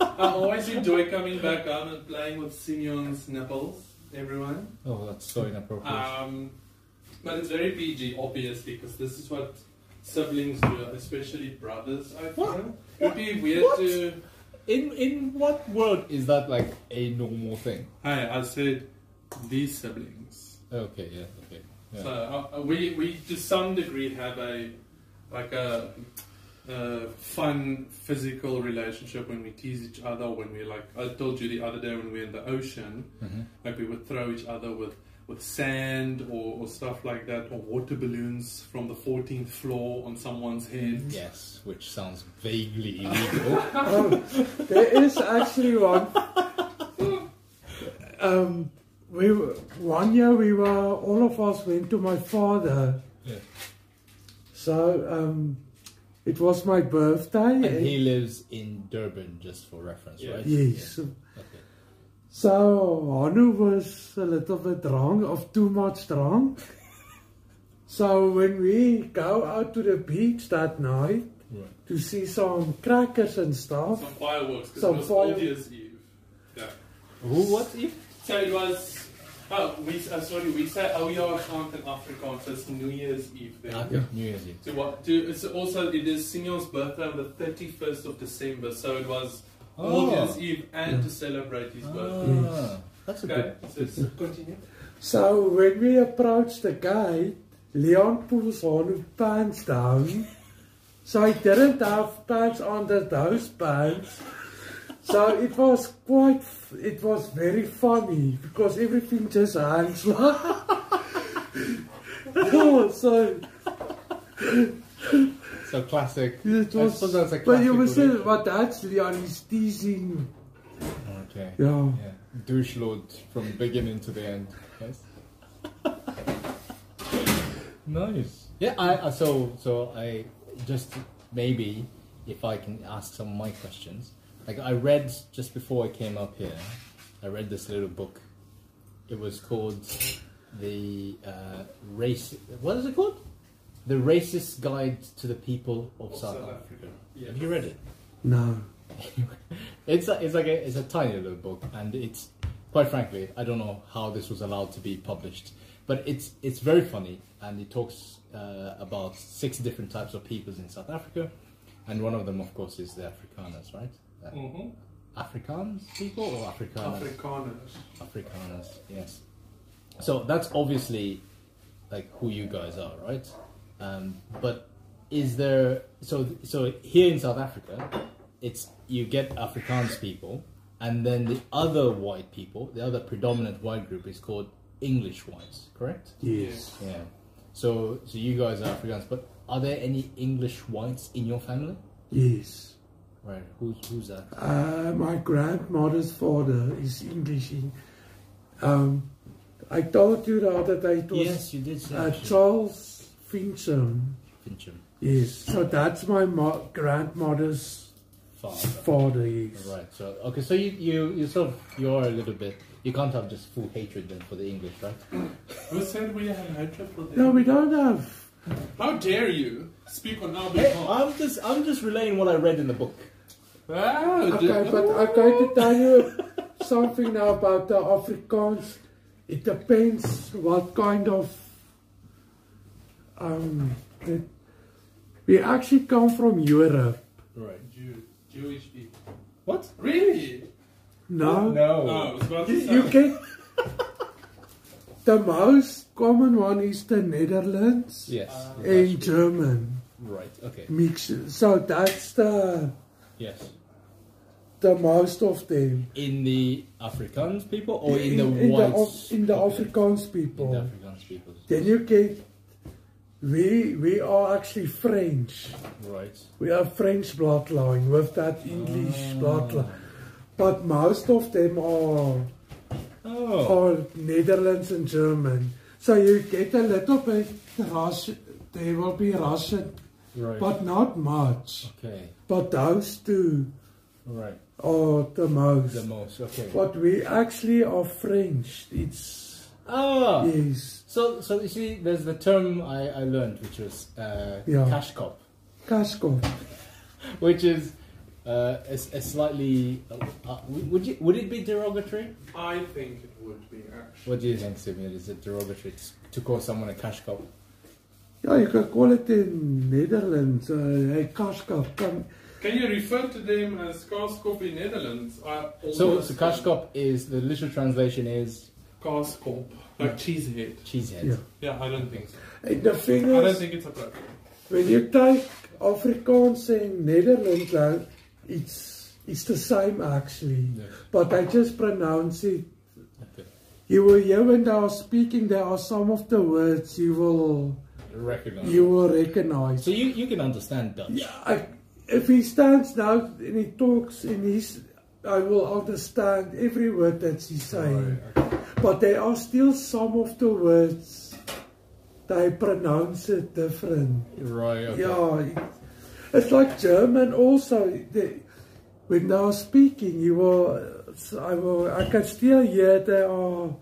I always enjoy coming back home and playing with Simeon's nipples. Everyone. Oh, that's so inappropriate. Um, but it's very PG, obviously, because this is what siblings do, especially brothers. I What? feel it would be weird What? to. in in what world is that like a normal thing? Hey, I said these siblings. Okay. Yeah. Okay. Yeah. So uh, uh, we we to some degree have a like a, a fun physical relationship when we tease each other. When we like, I told you the other day when we were in the ocean, Mhm. like we would throw each other with with sand or, or stuff like that, or water balloons from the 14th floor on someone's head. Yes, which sounds vaguely illegal. Oh, there is actually one. Um, we were, one year we were all of us went to my father. Yeah. So um, it was my birthday. and he lives in Durban, just for reference, Yeah. right? yes. Yeah. Okay. So Hanu was a little bit drunk, of too much drunk. So when we go out to the beach that night Right. to see some crackers and stuff, Some fireworks because Some it was fire- Eve. Yeah. Who? What? If? So it was. Oh, we uh, sorry, we say Ouya account in Afrikaans. So it's New Year's Eve. Then. Okay. New Year's Eve. So what? To, it's also it is Simeon's birthday on the thirty first of December. So it was Oh. Old Year's Eve and Yeah. to celebrate his birthday. Ah, that's a Okay, good. so continue. So when we approached the gate, Leon pulls Hanu pants down. So he didn't have pants under those pants. So it was quite, it was very funny because everything just hangs like. oh, so So classic. it was. a But you were saying, but that's Leon, he's teasing. Okay. Yeah. Yeah. Douche load from beginning to the end. Yes. nice. Yeah. I I- so so I just maybe if I can ask some of my questions. Like I read just before I came up here, I read this little book. It was called the uh, race. What is it called? The Racist Guide to the People of Of South, South Africa. Africa. Yeah. Have you read it? No. it's a, it's like a, it's a tiny little book, and it's quite frankly, I don't know how this was allowed to be published, but it's it's very funny, and it talks uh, about six different types of peoples in South Africa, and one of them, of course, is the Afrikaners, right? Uh, Mm-hmm. Afrikaans people or Afrikaners? Afrikaners. Afrikaners, yes. So that's obviously like who you guys are, right? Um, but is there so so here in South Africa, it's you get Afrikaans people, and then the other white people, the other predominant white group is called English whites, correct? Yes. Yeah. So so you guys are Afrikaans, but are there any English whites in your family? Yes. Right. Who's who's that? Uh, my grandmother's father is English. In, um, I told you the other day it was yes, you did say. uh. Charles Fincham. Fincham, Yes, so that's my mo- grandmother's father. father. Yes. Right. So okay. So you you you sort of you're a little bit. You can't have just full hatred then for the English, right? Who said we have hatred for them? No, we don't have. How dare you speak on our Hey, behalf? I'm just I'm just relaying what I read in the book. Okay, but I'm going to tell you something now about the Afrikaans. It depends what kind of. Um, it- we actually come from Europe. Right. Jew, Jewish people. What? Really? No, No. Oh, I was about to you, you get the most common one is the Netherlands Yes. Uh, and German Right. Okay. mix. So that's the Yes. The most of them. In the Afrikaans people or in, the in, whites? Af- in the. Afrikaans In people. the Afrikaans people. Then you get we we are actually French. Right. We are French bloodline with that English Ah. bloodline. But most of them are Oh. are Netherlands and German. So you get a little bit Russian. There will be Russian, Right. but not much. okay. But those two Right. Are the most. The most. Okay. But we actually are French. It's Ah. yes, So so you see, there's the term I, I learned, which was uh, Yeah. cash cop, Kaaskop. which is uh, a, a slightly. Uh, uh, would you would it be derogatory? I think it would be actually. What do you think, Simeon? Is it derogatory to, to call someone a cash cop? Yeah, you can call it in Netherlands. Uh, a Kaaskop. Come, Can you refer to them as Kaaskop in Netherlands? I So, almost so cash is the literal translation is Kaaskop, like cheesehead. cheesehead. Yeah. Yeah, I don't think so. And the thing I don't think it's appropriate. when you take Afrikaans and Netherlands, like, it's it's the same actually, Yeah. but I just pronounce it. Okay. You will hear when they are speaking, there are some of the words you will Recognize. you will recognize. So you, you can understand Dutch. Yeah, I, if he stands now and he talks in his, I will understand every word that he's saying. But there are still some of the words they pronounce it different. Right. Okay. Yeah, it's like German also. They, when they are speaking, you will, I will, I can still hear there are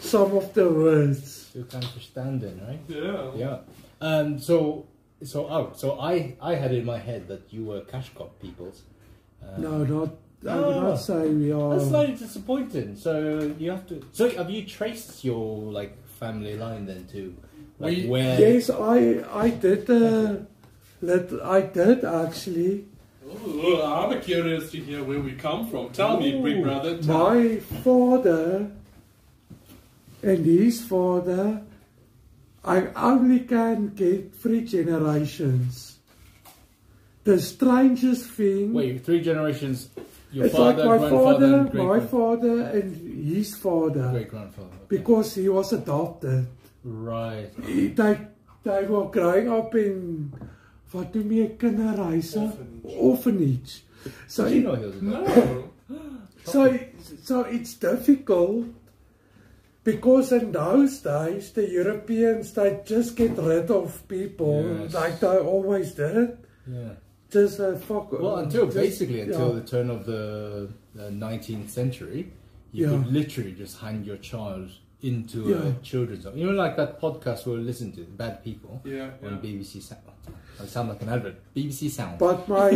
some of the words. You can understand it, right? Yeah. Yeah. Um. So so oh so I I had in my head that you were cash cop peoples. Uh, No, not. I would Ah. not say we are. That's slightly disappointing. So you have to. So have you traced your like family line then to like We- where? Yes, I I did. Uh, let I did actually. Ooh, I'm curious to hear where we come from. Tell me, Ooh. big brother. Tell My father and his father. I only can get three generations. The strangest thing. Wait, three generations. Your it's father, like my father, and my father, and his father, great grandfather. because he was adopted. Right. He- They they were growing up in wat noem jy kinderhuise? Orphanage. Orphanage. So Did you know he was a No. So, so it's difficult because in those days the Europeans they just get rid of people Yes. like they always did. Yeah. Just uh, fuck. Well, until just- basically until yeah. the turn of the uh, nineteenth century, you Yeah. could literally just hand your child into a children's home. You know, like that podcast we listen to, Bad People, Yeah. on yeah. BBC Sound. I sound like an advert. BBC Sound. But my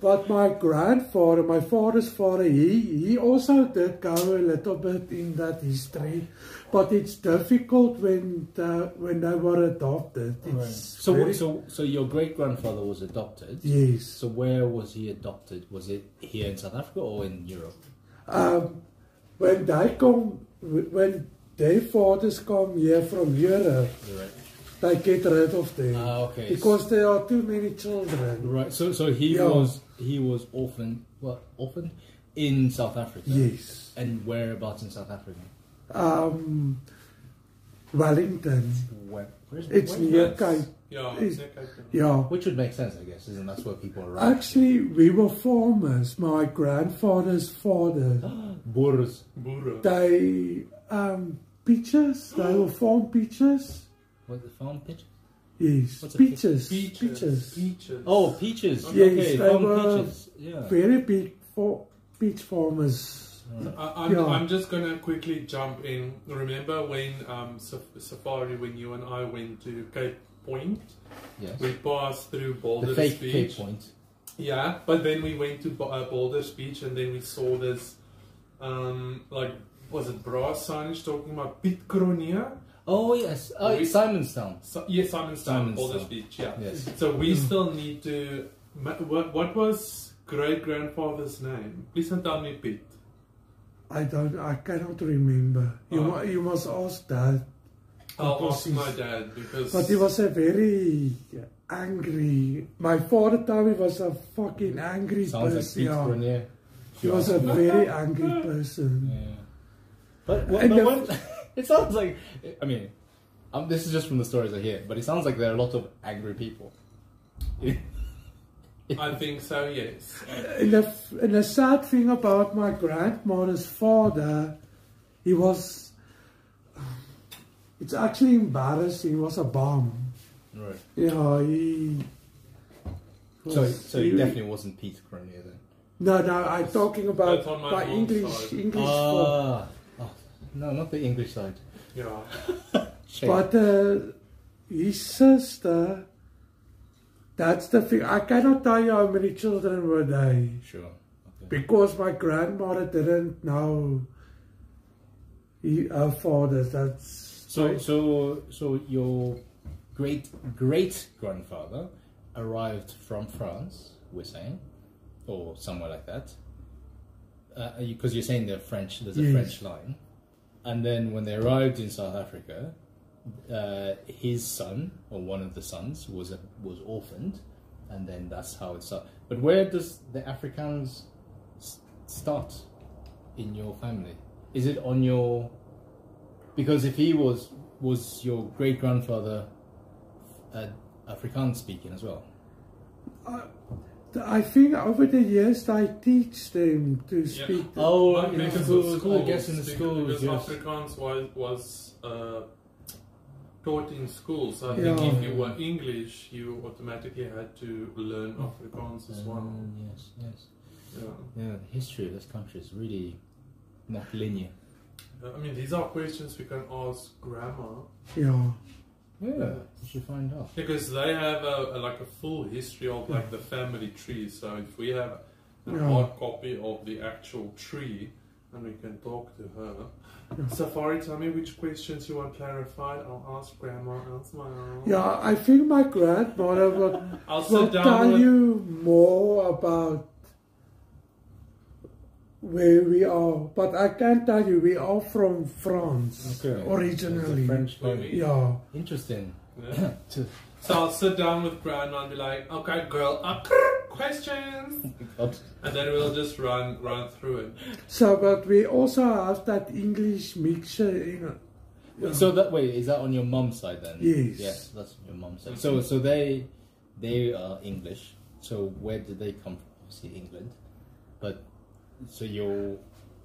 but my grandfather, my father's father, he he also did go a little bit in that history, but it's difficult when the, when they were adopted. Right. So, very- so, so your great grandfather was adopted. yes. So where was he adopted? Was it here in South Africa or in Europe? Um, when they come, when their fathers come here from Europe, Right. They get rid of them Ah, okay. because there are too many children. right. So, so he Yeah. was he was orphaned. What orphaned in South Africa? Yes. And whereabouts in South Africa? Um, Wellington. Where? Where's, It's where's near that? Cape. Yeah, Is- near Cape Town. Yeah. Which would make sense, I guess, isn't that's where people arrive. Actually, we were farmers. My grandfather's father. Boers. Boere. They um peaches. They were farm peaches. What the farm pitch? Yes, What's peaches. Peaches. Peaches. Peaches. Oh, peaches. Yes, okay, they farm peaches. Yeah. Very big for peach farmers. I, I'm, Yeah. I'm just gonna quickly jump in. Remember when um, Saf- Safari, when you and I went to Cape Point, Yes. we passed through The Boulders fake Beach. Cape Point. Yeah, but then we went to Bo- uh, Boulders Beach and then we saw this, um, like, was it brass signage talking about Piet Kronia? Oh yes. Oh, We- it's Simonstown. So, yes, Simonstown, Simonstown. Boulders Beach, yeah. Yes. So we still need to. What, what was great grandfather's name? Please don't tell me Pete. I don't. I cannot remember. You Oh. mu- you must ask that. I'll ask he's- my dad because. But he was a very angry. My father told me was a fucking angry Sounds like person. Pete yeah. Grenier. He was a very angry person. Yeah. But, what, And but the- what, it sounds like, I mean, um, this is just from the stories I hear, but it sounds like there are a lot of angry people. I think so, yes. And the, and the sad thing about my grandmother's father, he was. It's actually embarrassing. He was a bum. right. Yeah, he. So, was- so it definitely wasn't Peter Grenier then. No, no, I'm talking about That's my my English side. English. Ah, no, not the English side. Yeah. But uh, his sister, that's the thing. I cannot tell you how many children were they sure. Okay. because my grandmother didn't know he, her father. That's So, so, so your great great grandfather arrived from France. We're saying, or somewhere like that, because you're saying they're French. There's a Yes. French line, and then when they arrived in South Africa, uh, his son or one of the sons was a, was orphaned, and then that's how it started. But where does the Afrikaans start in your family? Is it on your because if he was was your great grandfather uh, Afrikaans speaking as well? I think over the years I teach them to speak. the- Oh, in the because schools, I guess in the because- schools, Because yes. Afrikaans was, was uh, taught in schools. I think if you were English, you automatically had to learn Afrikaans as well. Um, yes, yes. Yeah. Yeah, the history of this country is really not linear. I mean, these are questions we can ask grandma Yeah. Yeah, uh, we should find out. because they have a, a like a full history of like the family tree. So if we have a Yeah. hard copy of the actual tree, and we can talk to her. Yeah. Safari, tell me which questions you want clarified. I'll ask grandma well. Yeah, I think my grandmother will, I'll will tell you more about where we are. But I can tell you, we are from France Okay. originally. It's French family. Yeah. Interesting. Yeah. So I'll sit down with grandma and be like, okay, girl, uh, questions, and then we'll just run run through it. So, but we also have that English mixture in it. So that way is that on your mom's side then? Yes. Yes, that's your mum's side. So so they they are English. So where did they come from? Obviously England. But so your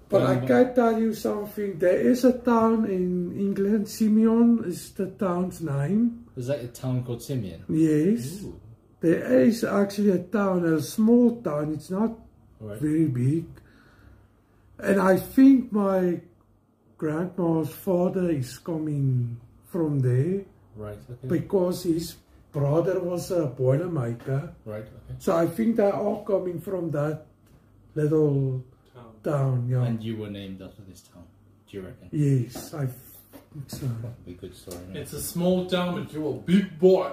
But I can tell you something. There is a town in England. Simeon is the town's name. is that a town called Simeon? Yes. Ooh. There is actually a town, a small town. It's not Right. very big. And I think my grandma's father is coming from there Right. Okay. because his brother was a boilermaker. right. Okay. So I think they are coming from that little Town. town. Yeah. And you were named after this town. Do you reckon? yes, I. think So. That be a good story. no? It's a small town, but you're a big boy.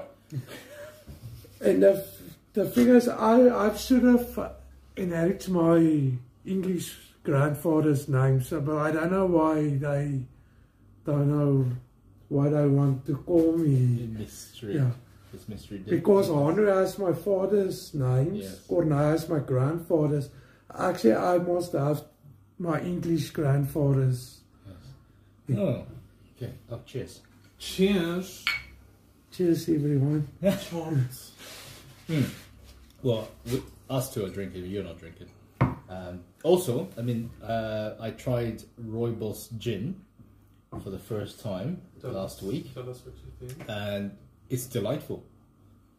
And the the thing is, I I should have uh, inherited my English grandfather's name, so but I don't know why they don't know why they want to call me. mystery. Yeah, It's mystery. because Henry has my father's names, Yes. Corneille has my grandfather's. Actually, I must have my English grandfather's. Yes. Oh. Okay. Oh, cheers. Cheers. Cheers, everyone. Chance. Well, we, us two are drinking, you're not drinking. Um, also, I mean, uh, I tried Rooibos gin for the first time Tell last us- week, Tell us what you think. and it's delightful.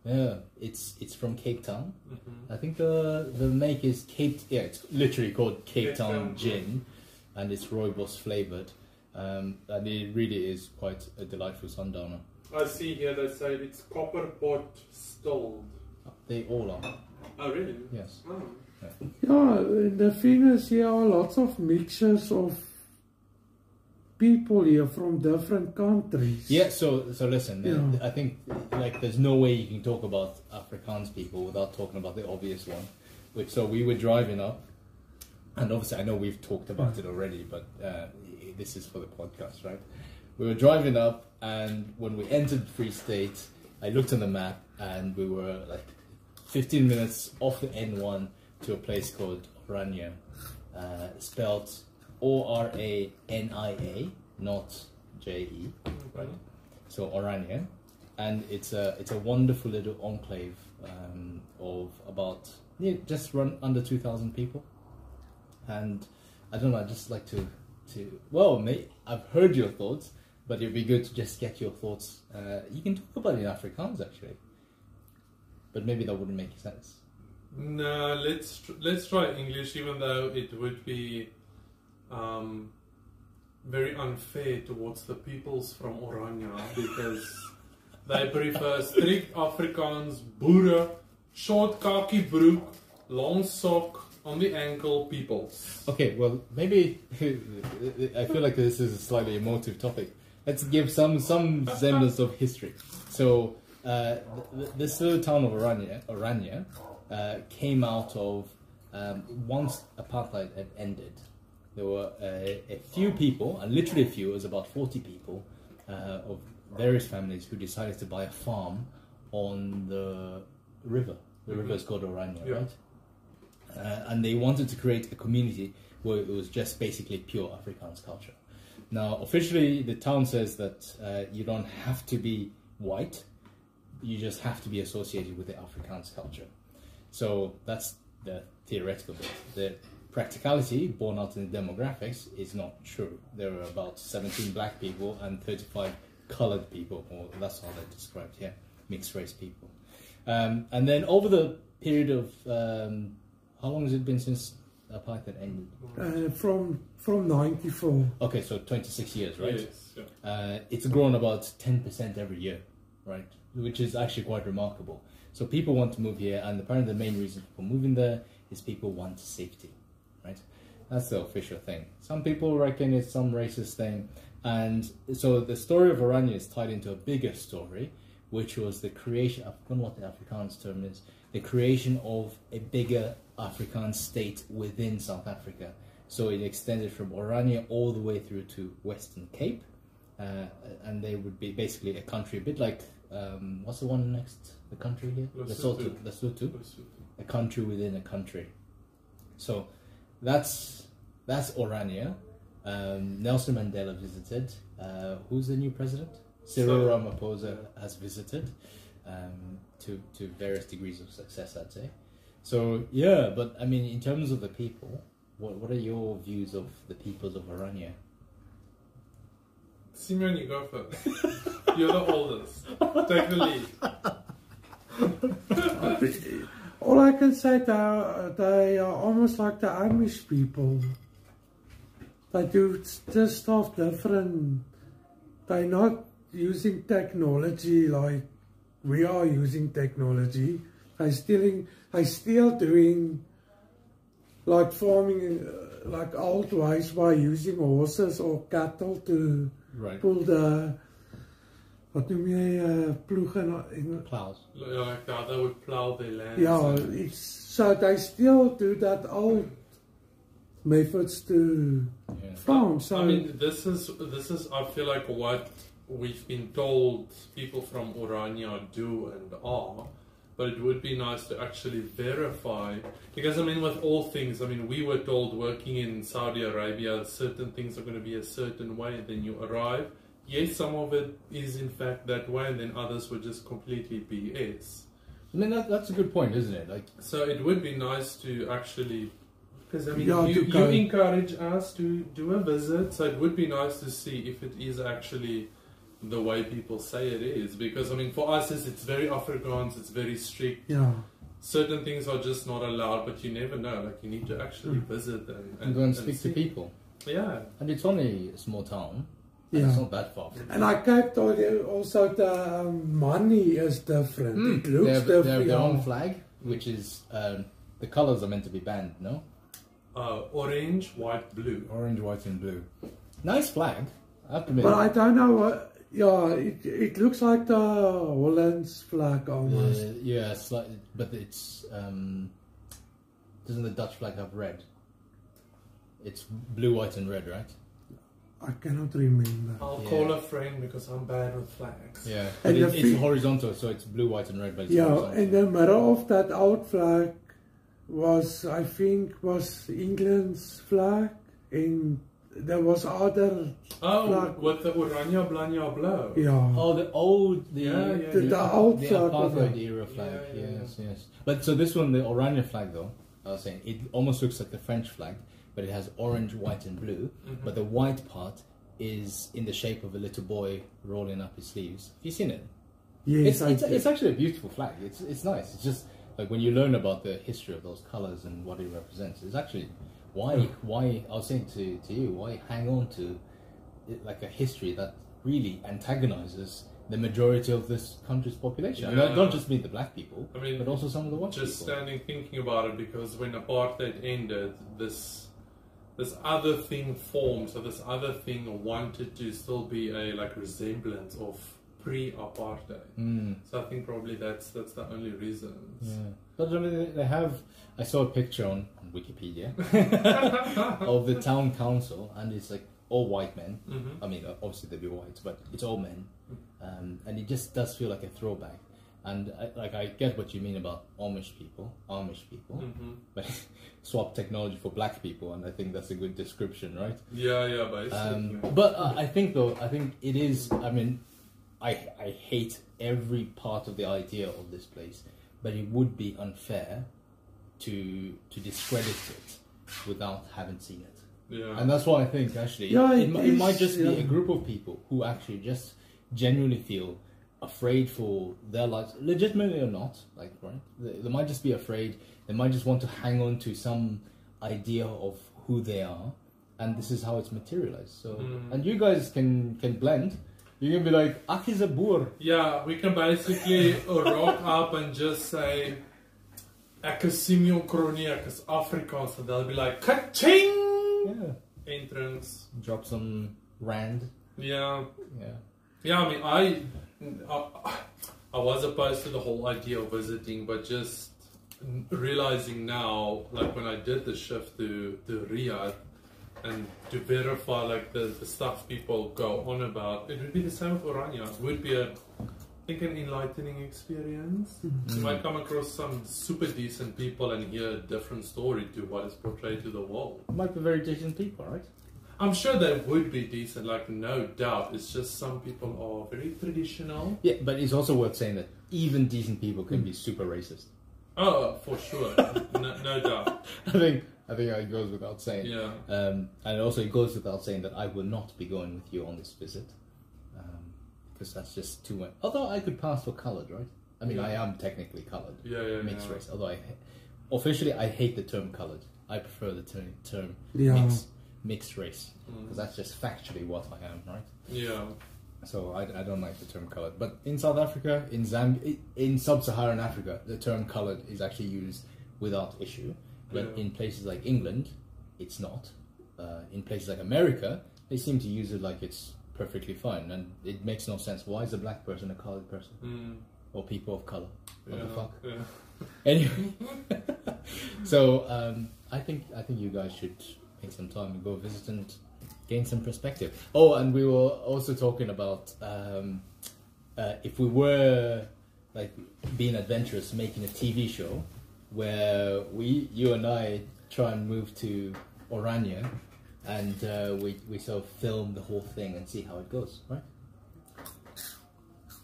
Yeah, it's it's from Cape Town. Mm-hmm. I think the the make is Cape. Yeah, it's literally called Cape, Cape Town, Town. Gin, and it's rooibos flavored, um, and it really is quite a delightful sundowner. I see here they say it's copper pot stilled. They all are. Oh, really? Yes. Oh. Yeah, and the thing is, here are lots of mixtures of people here from different countries. Yeah. So so listen. uh, Yeah. I think like there's no way you can talk about Afrikaans people without talking about the obvious one. Which so we were driving up, and obviously I know we've talked about it already, but uh, this is for the podcast, right? We were driving up, and when we entered Free State, I looked on the map, and we were like 15 minutes off the N1 to a place called Orania, uh, spelled O R A N I A, not J E, right? So Orania, and it's a it's a wonderful little enclave um, of about yeah, just run under 2,000 people, and I don't know. I just like to to well, mate, I've heard your thoughts, but it'd be good to just get your thoughts. Uh, you can talk about it in Afrikaans actually, but maybe that wouldn't make sense. No, let's tr- let's try English, even though it would be um, very unfair towards the peoples from Oranje because they prefer strict Afrikaans, boere, short khaki broek, long sock on the ankle peoples. Okay, well, maybe I feel like this is a slightly emotive topic. Let's give some some semblance of history. So, uh, th- this little town of Orania, Orania uh, came out of um, once apartheid had ended. There were a, a few people, and literally a few, it was about 40 people uh, of various families who decided to buy a farm on the river. The river is called Orania, Yeah. right? uh, and they wanted to create a community where it was just basically pure Afrikaans culture. Now, officially, the town says that uh, you don't have to be white; you just have to be associated with the Afrikaans culture. So that's the theoretical bit. The practicality, born out in the demographics, is not true. There are about 17 black people and 35 colored people, or that's how they're described here, mixed race people. Um, and then over the period of um, how long has it been since apartheid ended? Uh, from from 94. Okay, so 26 years, right? Yes, yeah. Uh, it's grown about 10% every year, right? Which is actually quite remarkable. So people want to move here, and apparently the main reason for moving there is people want safety, right? That's the official thing. Some people reckon it's some racist thing, and so the story of Oranje is tied into a bigger story, which was the creation. I've forgotten what the Afrikaans term is. The creation of a bigger Afrikaans state within South Africa. So it extended from Oranje all the way through to Western Cape, uh, and they would be basically a country, a bit like um, what's the one next? The country here, Lesotho. Lesotho, a country within a country. So that's that's Orania. Um, Nelson Mandela visited. Uh, who's the new president? Cyril Cyril. Ramaphosa has visited um, to to various degrees of success, I'd say. So yeah, but I mean, in terms of the people, what what are your views of the peoples of Orania? Simeon, you go first. You're the oldest. Take the lead. All I can say, they are, they are almost like the Amish people. They do just stuff different. They're not using technology like we are using technology. They still, they still doing like farming uh, like old ways by using horses or cattle to Right. pull the wat noem jy uh, ploeg in Engels? Plows. Like that, they would plow their land. Yeah, it's so they still do that old methods to Yeah. farm. So I mean, this is this is. I feel like what we've been told people from Orania do and are, but it would be nice to actually verify because I mean, with all things, I mean, we were told working in Saudi Arabia, certain things are going to be a certain way. Then you arrive, yes, some of it is in fact that way, and then others were just completely BS. I mean, that, that's a good point, isn't it? Like, So it would be nice to actually, because I mean, Yeah, you, you encourage us to do a visit, so it would be nice to see if it is actually the way people say it is. Because I mean, for us, it's, it's very Afrikaans, it's very strict. Yeah. Certain things are just not allowed, but you never know. Like you need to actually Mm. visit and, and go and speak to people. Yeah, And it's only a small town. And Yeah. It's not that far. And I kept also the um, money is different. Mm. It looks they have, different. they have their own flag, which is um, the colors are meant to be banned. No, uh, orange, white, blue. orange, white, and blue. Nice flag. I have to admit. But I don't know what. Yeah, it, it looks like the Holland's flag almost. Uh, yeah, slightly, but it's um, doesn't the Dutch flag have red? It's blue, white, and red, right? I cannot remember. I'll Yeah. call a friend because I'm bad with flags. Yeah, And but it, it's horizontal, so it's blue, white, and red. But it's Yeah, horizontal. in the middle of that old flag was, I think, was England's flag, and there was other, Oh, Flag. with the Oranje Blanje Blou. yeah. Oh, the old, the, Yeah, yeah, The- the old the flag apartheid of it. era flag. Yeah, yeah, yes, yes. But so this one, the Oranje flag, though, I was saying, it almost looks like the French flag, but it has orange, white, and blue. Mhm. But the white part is in the shape of a little boy rolling up his sleeves. Have you seen it? Yes, it's, it's, it's actually a beautiful flag. It's it's nice. It's just like when you learn about the history of those colors and what it represents. It's actually why why I was saying to, to you why hang on to it, like a history that really antagonizes the majority of this country's population. And Yeah. not, not just mean the black people, I mean, but also some of the white just people. standing thinking about it because when apartheid ended, this this other thing formed. So this other thing wanted to still be a like resemblance of pre-apartheid. Mm, So I think probably that's that's the only reason. yeah. But I mean, they- have. I saw a picture on, Wikipedia of the town council, and it's like all white men. hmm I mean, obviously they'll be white, but it's all men, um, and it just does feel like a throwback. And I, like I get what you mean about Amish people, Amish people, hmm but swap technology for black people, and I think that's a good description, right? Yeah, yeah, basically. Um, but uh, I think though, I think it is. I mean, I I hate every part of the idea of this place, but it would be unfair to to discredit it without having seen it. yeah. And that's why I think actually Yeah, it, it it might is, just be a group of people who actually just genuinely feel afraid for their lives, legitimately or not. Like right, they, they might just be afraid. They might just want to hang on to some idea of who they are, and this is how it's materialized. So, Mm. and you guys can can blend. You can be like, "Ak is a boer." Yeah, we can basically rock up and just say, Ek is Simeon Kronie, ek is Afrikaans, and they'll be like, Ka-ching! Yeah, Entrance. drop some rand. Yeah. Yeah, Yeah, I mean, I, I, I was opposed to the whole idea of visiting, but just realizing now, like when I did the shift to, to Riyadh, and to verify like the, the stuff people go on about, it would be the same with Orania. It would be a, I think, an enlightening experience. Mm-hmm. You might come across some super decent people and hear a different story to what is portrayed to the world. might be very decent people, right? I'm sure they would be decent, like no doubt. It's just some people are very traditional. Yeah, but it's also worth saying that even decent people can be super racist. Oh, for sure, no, no doubt. I think I think it goes without saying. Yeah, Um, and also it goes without saying that I will not be going with you on this visit um, because that's just too much. Although I could pass for coloured, right? I mean, Yeah. I am technically coloured, yeah, yeah. mixed yeah. race. Although I officially I hate the term coloured. I prefer the term, term Yeah. mixed mixed race because Mm. that's just factually what I am, right? Yeah, So I, I don't like the term colored. But in South Africa, in Zambia, in sub-Saharan Africa, the term colored is actually used without issue. But Yeah. in places like England, it's not. Uh, in places like America, they seem to use it like it's perfectly fine, and it makes no sense. Why is a black person a colored person mm. or people of color? What yeah, the fuck? yeah. Anyway, so um, I think I think you guys should make some time to go visit and gain some perspective. Oh, and we were also talking about um, uh, if we were like being adventurous, making a TV show where we, you and I, try and move to Orania, and uh, we we sort of film the whole thing and see how it goes, right?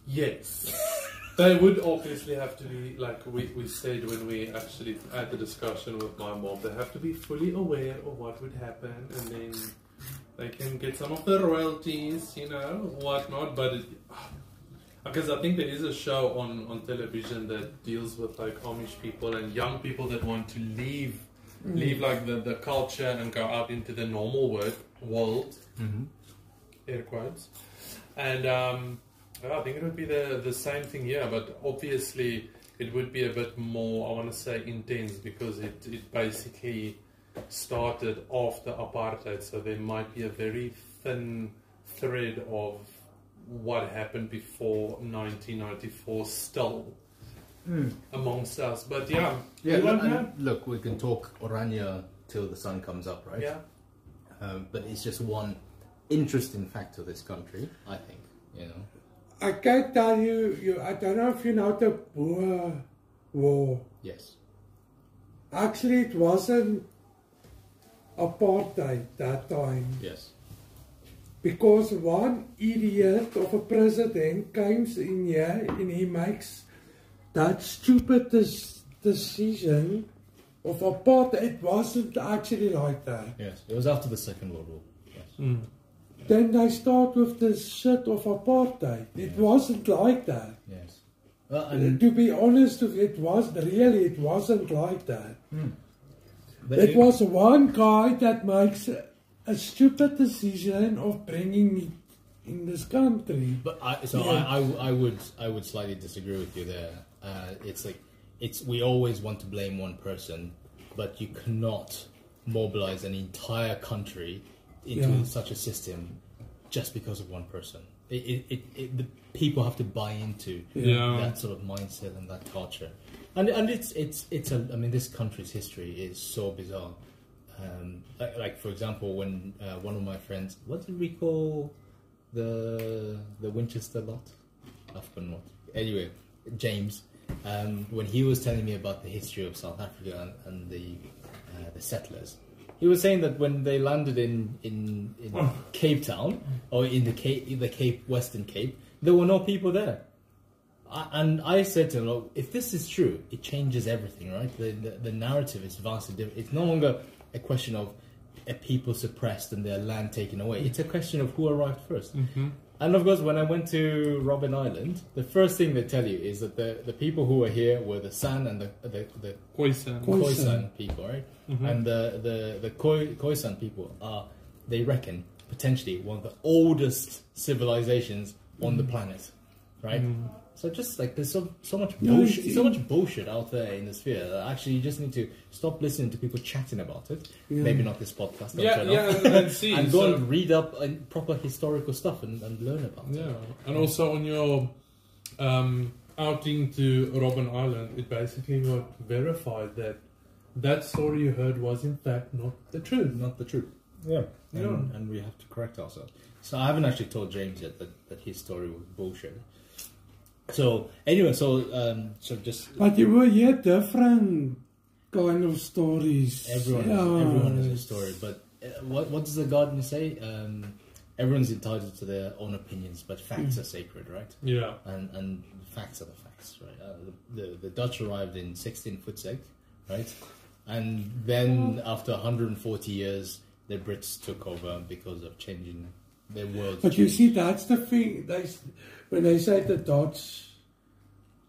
Yes. they would obviously have to be, like we, we said when we actually had the discussion with my mom, they have to be fully aware of what would happen and then they can get some of the royalties, you know, whatnot. But it, because I think there is a show on, on television that deals with like Amish people and young people that want to leave leave like the, the culture and go out into the normal work, world Mm-hmm. air quotes. And um, I think it would be the, the same thing here, but obviously it would be a bit more, I want to say, intense because it, it basically started after apartheid, so there might be a very thin thread of what happened before 1994 still amongst us. But yeah, Yeah, look, want and look, we can talk Orania till the sun comes up, right? yeah. Um, but it's just one interesting fact of this country, I think. You know. I can tell you, you, I don't know if you know the Boer War. Yes. Actually, it wasn't apartheid that time Yes. because one idiot of a president comes in here and he makes that stupid decision of apartheid. It wasn't actually like that. Yes. It was after the Second World War. Yes. Mm. Then they start with this shit of apartheid. It wasn't like that. Yes. Well, and To be honest, it was really it wasn't like that. but It was one guy that makes a, a stupid decision of bringing me in this country. But I, so Yeah. I, I, I would I would slightly disagree with you there. Uh, it's like it's we always want to blame one person, but you cannot mobilize an entire country into Yeah. such a system just because of one person. It, it, it, it, the people have to buy into Yeah. that sort of mindset and that culture, and and it's it's it's a I mean this country's history is so bizarre. Um, like, like for example, when uh, one of my friends, what did we call the the Winchester lot? I've forgotten what. Anyway, James, um, when he was telling me about the history of South Africa and, and the uh, the settlers, he was saying that when they landed in in, in Cape Town or in the Cape in the Cape Western Cape, there were no people there. I, and I said to him, Look, if this is true, it changes everything, right? The, the, the narrative is vastly different. It's no longer a question of a people suppressed and their land taken away. It's a question of who arrived 1st Mm-hmm. And of course, when I went to Robben Island, the first thing they tell you is that the, the people who were here were the San and the, the, the Khoisan. Khoisan Khoisan. people, right? Mhm. And the, the, the Khoi, Khoisan people are, they reckon, potentially one of the oldest civilizations on the planet, right? Mm. So just like there's so so much bullshit, so much bullshit out there in the sphere. That actually, you just need to stop listening to people chatting about it. Yeah. Maybe not this podcast. don't Yeah, turn yeah, and, and see, and go so- and read up on proper historical stuff and, and learn about it. Yeah, and also on your um, outing to Robben Island, it basically got verified that that story you heard was in fact not the truth. Not the truth. Yeah. And, Yeah. and we have to correct ourselves. So I haven't actually told James yet that, that his story was bullshit. So anyway, so um, so just But you will hear different kind of stories. everyone Yeah. has, everyone has a story. But uh, what what does the gardener say? Um, everyone's entitled to their own opinions, but facts are sacred, right? Yeah, and and facts are the facts, right? Uh, the, the the Dutch arrived in 16 Futsek, right? And then after 140 years, the Brits took over because of changing their world. But you see, that's the thing. They, s- when they say the Dutch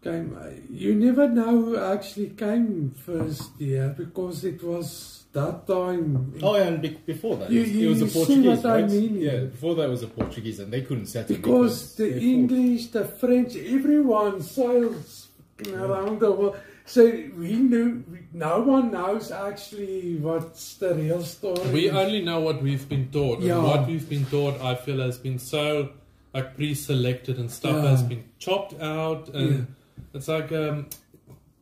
came, you never know who actually came first here because it was that time. Oh, yeah, and be- before that, You- it you it was the see Portuguese, what I right? mean? Yeah, before that was the Portuguese, and they couldn't settle because the they fought. English, the French, everyone sails around the world. So we knew, no one knows actually what's the real story. we only know what we've been taught, Yeah. and what we've been taught, I feel, has been so like pre-selected and stuff Yeah. has been chopped out, and it's like um,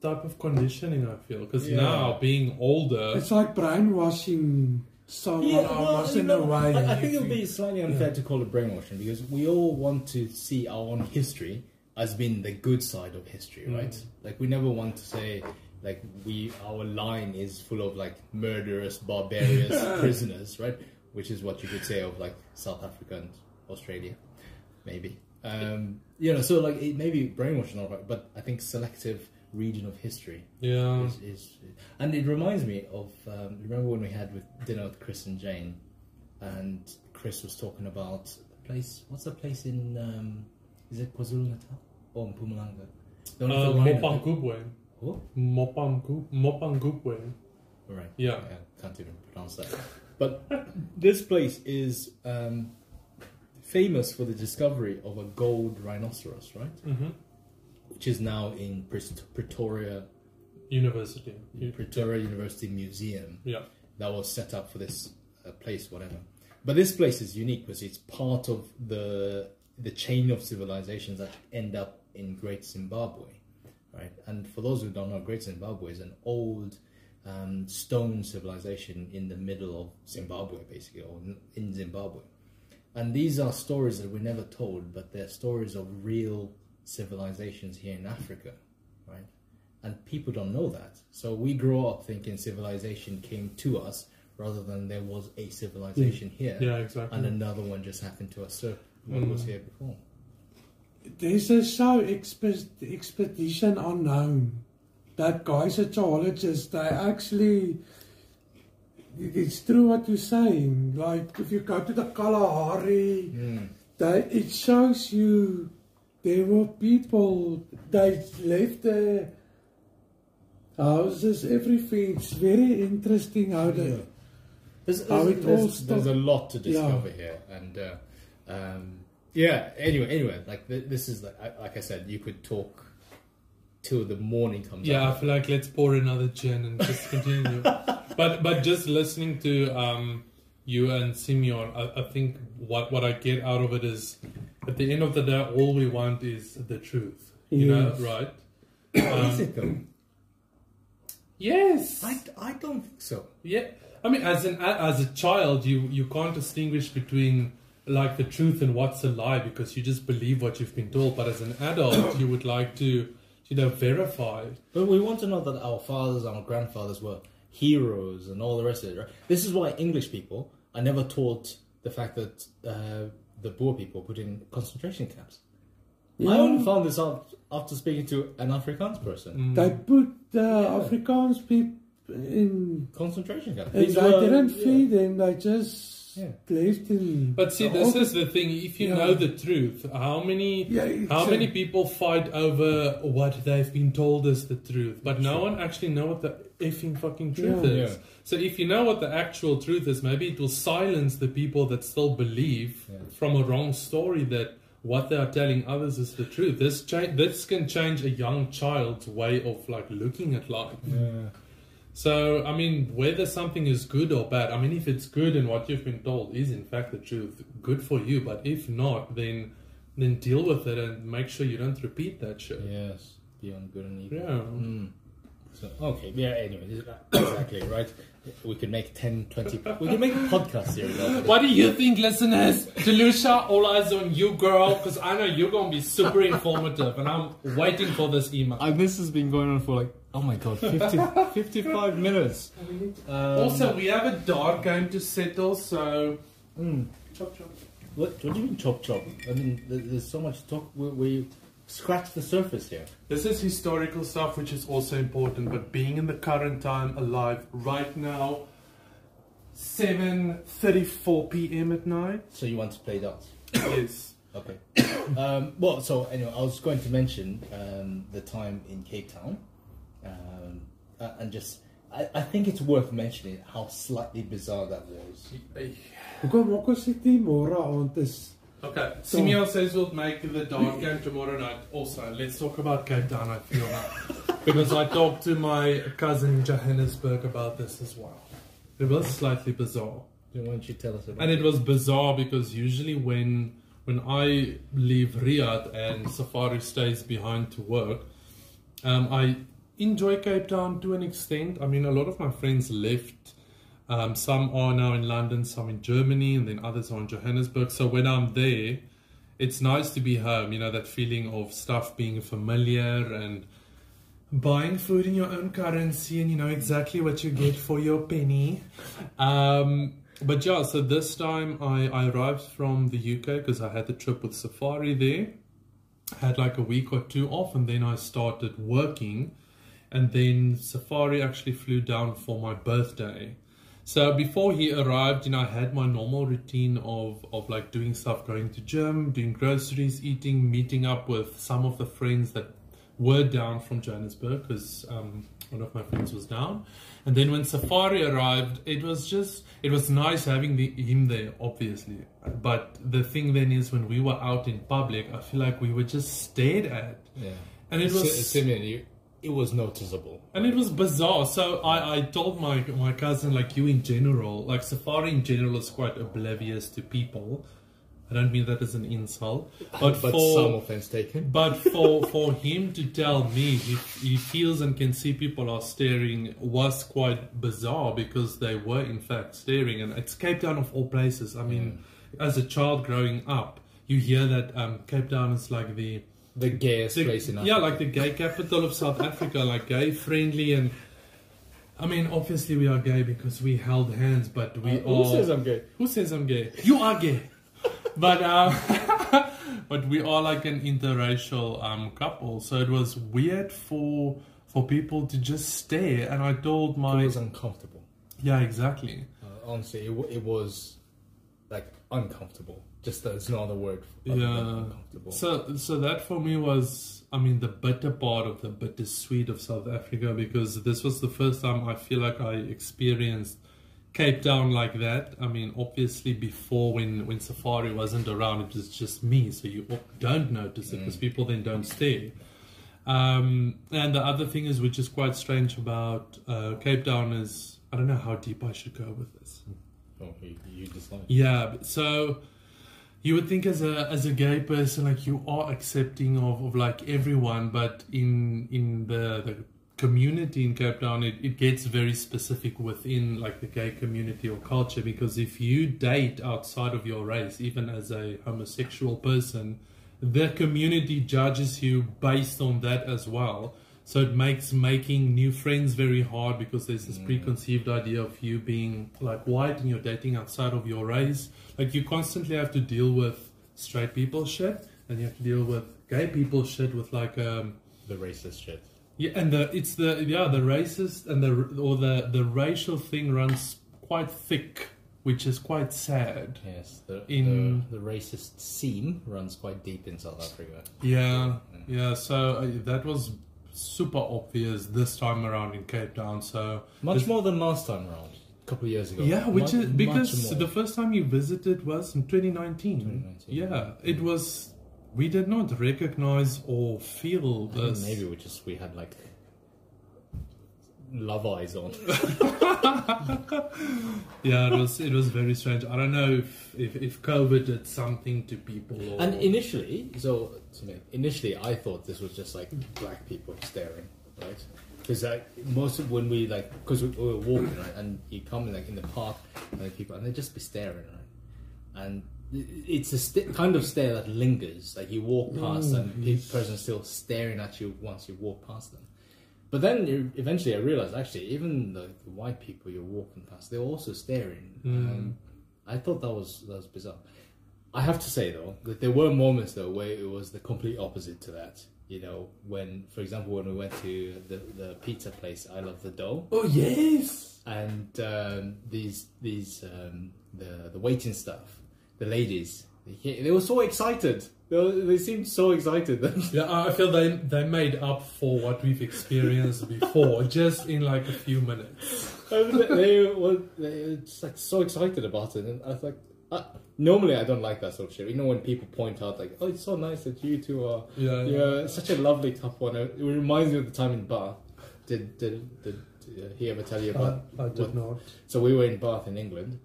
type of conditioning. I feel because Yeah. now being older, It's like brainwashing someone Yeah, well, almost you in know, a way. I, I think it would be slightly unfair to call it brainwashing because we all want to see our own history as being the good side of history, right? Mm. Like we never want to say like we our line is full of like murderous, barbarous prisoners, right? Which is what you could say of like South Africa and Australia, maybe. Um, you know, so like it maybe brainwashing, all right, but I think selective reading of history Yeah. is, is and it reminds me of um, remember when we had with dinner with Chris and Jane, and Chris was talking about the place. What's the place in? Um, is it KwaZulu Natal or Mpumalanga? The Uh, the lion, I Mopang think. What? Mopang Gu- Mopang Right. Yeah. I can't even pronounce that. But this place is um, famous for the discovery of a gold rhinoceros, right? hmm Which is now in Pretoria, University. Pretoria University Museum. Yeah. that was set up for this uh, place, whatever. But this place is unique because it's part of the the chain of civilizations that end up in Great Zimbabwe, right? And for those who don't know, Great Zimbabwe is an old um, stone civilization in the middle of Zimbabwe, basically, or in Zimbabwe. And these are stories that were never told, but they're stories of real civilizations here in Africa, right? And people don't know that. So we grow up thinking civilization came to us rather than there was a civilization here Yeah, exactly. and another one just happened to usurp what Mm. was here before. There's a expe- expedition unknown. That guy's a geologist. They actually, it's true what you're saying. Like if you go to the Kalahari, they, it shows you there were people. They left their houses, everything. It's very interesting how they. There's, How there's, all there's, there's a lot to Yeah. discover here, and uh, um, yeah. Anyway, anyway, like this is like, I- like I said, you could talk till the morning comes. Yeah, I feel like let's pour another gin and just continue. but but just listening to um, you and Simeon, I, I think what what I get out of it is, at the end of the day, all we want is the truth. You Yes. know, right? is Um, it though? yes. I, I don't think so. Yeah, I mean, as an as a child, you you can't distinguish between like the truth and what's a lie because you just believe what you've been told. But as an adult, you would like to, you know, verify. But we want to know that our fathers, and our grandfathers were heroes and all the rest of it, right? This is why English people are never taught the fact that uh, the Boer people put in concentration camps. I only found this out after speaking to an Afrikaans person. Mm. They put the Afrikaans people in. Concentration camps. And they were- didn't yeah. feed them. They just Yeah. left in. But see, this office. is the thing. If you Yeah. know the truth, how many Yeah, how a- many people fight over what they've been told is the truth, but no one actually know what the effing fucking truth Yeah. is. Yeah. So if you know what the actual truth is, maybe it will silence the people that still believe Yeah. from a wrong story that what they are telling others is the truth. This cha- this can change a young child's way of like looking at life. Yeah. So, I mean, whether something is good or bad, I mean, if it's good and what you've been told is in fact the truth, good for you. But if not, then then deal with it and make sure you don't repeat that shit. Yes. Beyond good and evil. Yeah. Mm. So, okay, yeah, anyway, exactly, right? We could make 10, 20, we can make a podcast series out of it. What do you think, listeners? Delusha, all eyes on you, girl, because I know you're going to be super informative, and I'm waiting for this email. And this has been going on for like, oh my god, 50, 55 minutes. Um, also, we have a dart game to settle, so. mm, Chop, chop. what, what do you mean chop chop? I mean, there's so much talk, we, we scratch the surface here. This is historical stuff, which is also important. But being in the current time, alive right now, seven thirty-four p.m. at night. So you want to play darts? Yes. Okay. um, well, so anyway, I was going to mention um, the time in Cape Town, um, uh, and just I, I think it's worth mentioning how slightly bizarre that was. Hoekom hoekom sit nie môre aand is Okay. Simeon says we'll make the dart game tomorrow night. Also, let's talk about Cape Town. I feel that because I talked to my cousin in Johannesburg about this as well. It was slightly bizarre. Why don't you tell us about And it was bizarre because usually when when I leave Riyadh and Safari stays behind to work, um, I enjoy Cape Town to an extent. I mean, a lot of my friends left. Um, some are now in London, some in Germany, and then others are in Johannesburg. So when I'm there, it's nice to be home. You know that feeling of stuff being familiar and buying food in your own currency, and you know exactly what you get for your penny. Um, but yeah, so this time I, I arrived from the UK because I had the trip with Safari there. Had like a week or two off, and then I started working. And then Safari actually flew down for my birthday. So before he arrived, you know, I had my normal routine of, of like doing stuff, going to gym, doing groceries, eating, meeting up with some of the friends that were down from Johannesburg because um, one of my friends was down. And then when Safari arrived, it was just, it was nice having the, him there, obviously. But the thing then is when we were out in public, I feel like we were just stared at. Yeah. And it was similarly, it was noticeable. and it was bizarre. So I, I told my my cousin, like you in general, like Safari in general is quite oblivious to people. I don't mean that as an insult, but, But for some offense taken. but for for him to tell me he, he feels and can see people are staring was quite bizarre because they were in fact staring, and it's Cape Town of all places. I mean, as a child growing up, you hear that um, Cape Town is like the The gayest the- place in yeah, Africa. like the gay capital of South Africa, like gay friendly and. I mean, obviously we are gay because we held hands, but we Uh, are. Who says I'm gay? Who says I'm gay? You are gay. but uh, but we are like an interracial um, couple, so it was weird for for people to just stare. And I told my. It was uncomfortable. yeah, exactly. Uh, honestly, it, it was like uncomfortable. Just there's no other word. Yeah. So so that for me was I mean the bitter part of the bittersweet of South Africa because this was the first time I feel like I experienced Cape Town like that. I mean obviously before when when Safari wasn't around it was just me so you don't notice it because people then don't stare. Um, and the other thing is which is quite strange about uh, Cape Town is I don't know how deep I should go with this. oh, you, dislike. Yeah, so you would think as a as a gay person, like you are accepting of, of like everyone, but in in the, the community in Cape Town, it, it gets very specific within like the gay community or culture because if you date outside of your race, even as a homosexual person, the community judges you based on that as well. So it makes making new friends very hard because there's this preconceived idea of you being like white and you're dating outside of your race. Like you constantly have to deal with straight people shit and you have to deal with gay people shit with like um The racist shit. yeah and the it's the yeah the racist and the or the the racial thing runs quite thick which is quite sad. Yes, the, In- the, the racist scene runs quite deep in South Africa. Yeah, yeah. So uh, that was super obvious this time around in Cape Town. So Much more than last time around, a couple of years ago. Yeah, which Mu- is because the first time you visited was in 2019. 2019, Yeah, yeah. it mm. was. We did not recognize or feel this. maybe we just we had like love eyes on. Yeah, it was. It was very strange. I don't know if if, if COVID did something to people. Or, And initially, so, so initially, I thought this was just like black people staring, right? Because like most of when we like, because we, we were walking, right, and you come in like in the park, and like, people, and they just be staring, right? And it's a st- kind of stare that lingers, like you walk past, Ooh, and the yes. person's still staring at you once you walk past them. But then you- eventually, I realized actually, even the, the white people you're walking past, they're also staring. Mm. Um, I thought that was that was bizarre. I have to say though that there were moments though where it was the complete opposite to that. You know, when, for example, when we went to the, the pizza place, I love the dough, oh yes. and um, these these um, the the waiting staff, the ladies, they, they were so excited. They, were- they seemed so excited. Yeah, I feel they they made up for what we've experienced before, just in like a few minutes. They, they were they were just like so excited about it, and I was like, normally I don't like that sort of shit. You know, when people point out like, "Oh, it's so nice that you two are." Yeah, Yeah, such a lovely couple. And it reminds me of the time in Bath. Did did did, uh, he ever tell you about? I, I did what- not. So we were in Bath in England,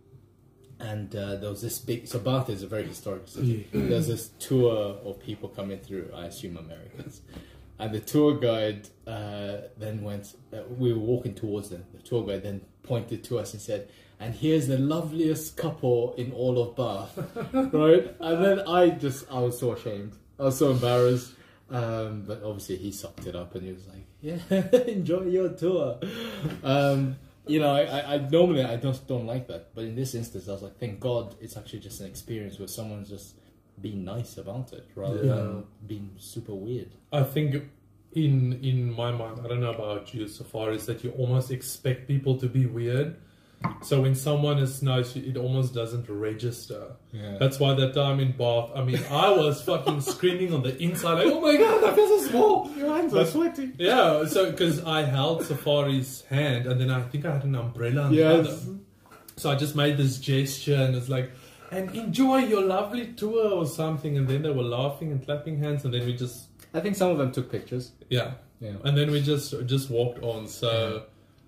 and uh, there was this big. So Bath is a very historic city. There's this tour of people coming through. I assume Americans. And the tour guide uh, then went. Uh, we were walking towards them. The tour guide then pointed to us and said, "And here's the loveliest couple in all of Bath." right? And then I just, I was so ashamed. I was so embarrassed. Um, but obviously he sucked it up and he was like, "Yeah, enjoy your tour." Um, you know, I, I, I normally I just don't like that, but in this instance, I was like, thank God, it's actually just an experience where someone's just being nice about it rather Yeah. than being super weird. I think in in my mind, I don't know about you Safari, is that you almost expect people to be weird. So when someone is nice, it almost doesn't register. Yeah. That's why that time in Bath, I mean, I was fucking screaming on the inside, like, oh my god, I feel so small. Your hands But- sweaty. Yeah, so because I held Safari's hand, and then I think I had an umbrella. On the Yes. other. So I just made this gesture, and it's like, and enjoy your lovely tour or something. And then they were laughing and clapping hands, and then we just, I think some of them took pictures. yeah, Yeah. and then we just just walked on. So,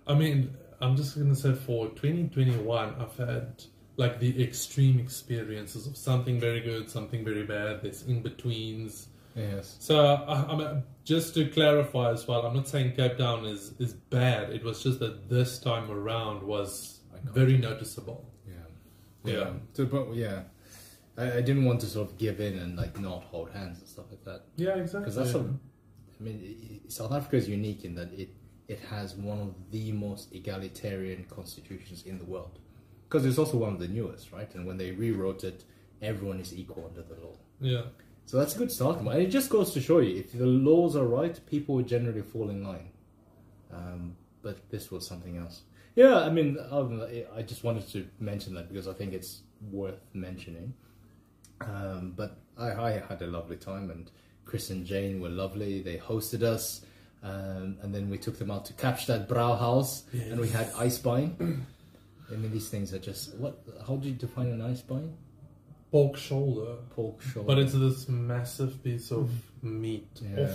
I mean, I'm just gonna say for 2021, I've had like the extreme experiences of something very good, something very bad. There's in betweens. Yes. So, I, mean, just to clarify as well, I'm not saying Cape Town is is bad. It was just that this time around was very noticeable. Yeah. Yeah. To the point yeah. I, I didn't want to sort of give in and like not hold hands and stuff like that. Yeah, exactly. Because that's a, I mean, i- i- South Africa is unique in that it it has one of the most egalitarian constitutions in the world. Because it's also one of the newest, right? And when they rewrote it, everyone is equal under the law. yeah. So that's a good starting point. And it just goes to show you, if the laws are right, people would generally fall in line. Um, but this was something else. Yeah, I mean, that, I just wanted to mention that because I think it's worth mentioning. Um, but I, I had a lovely time, and Chris and Jane were lovely. They hosted us, um, and then we took them out to catch Kapstadt Brauhaus, and we had Eisbein. I mean, these things are just what? How do you define an Eisbein? Pork shoulder. Pork shoulder. But it's this massive piece of meat. Yeah,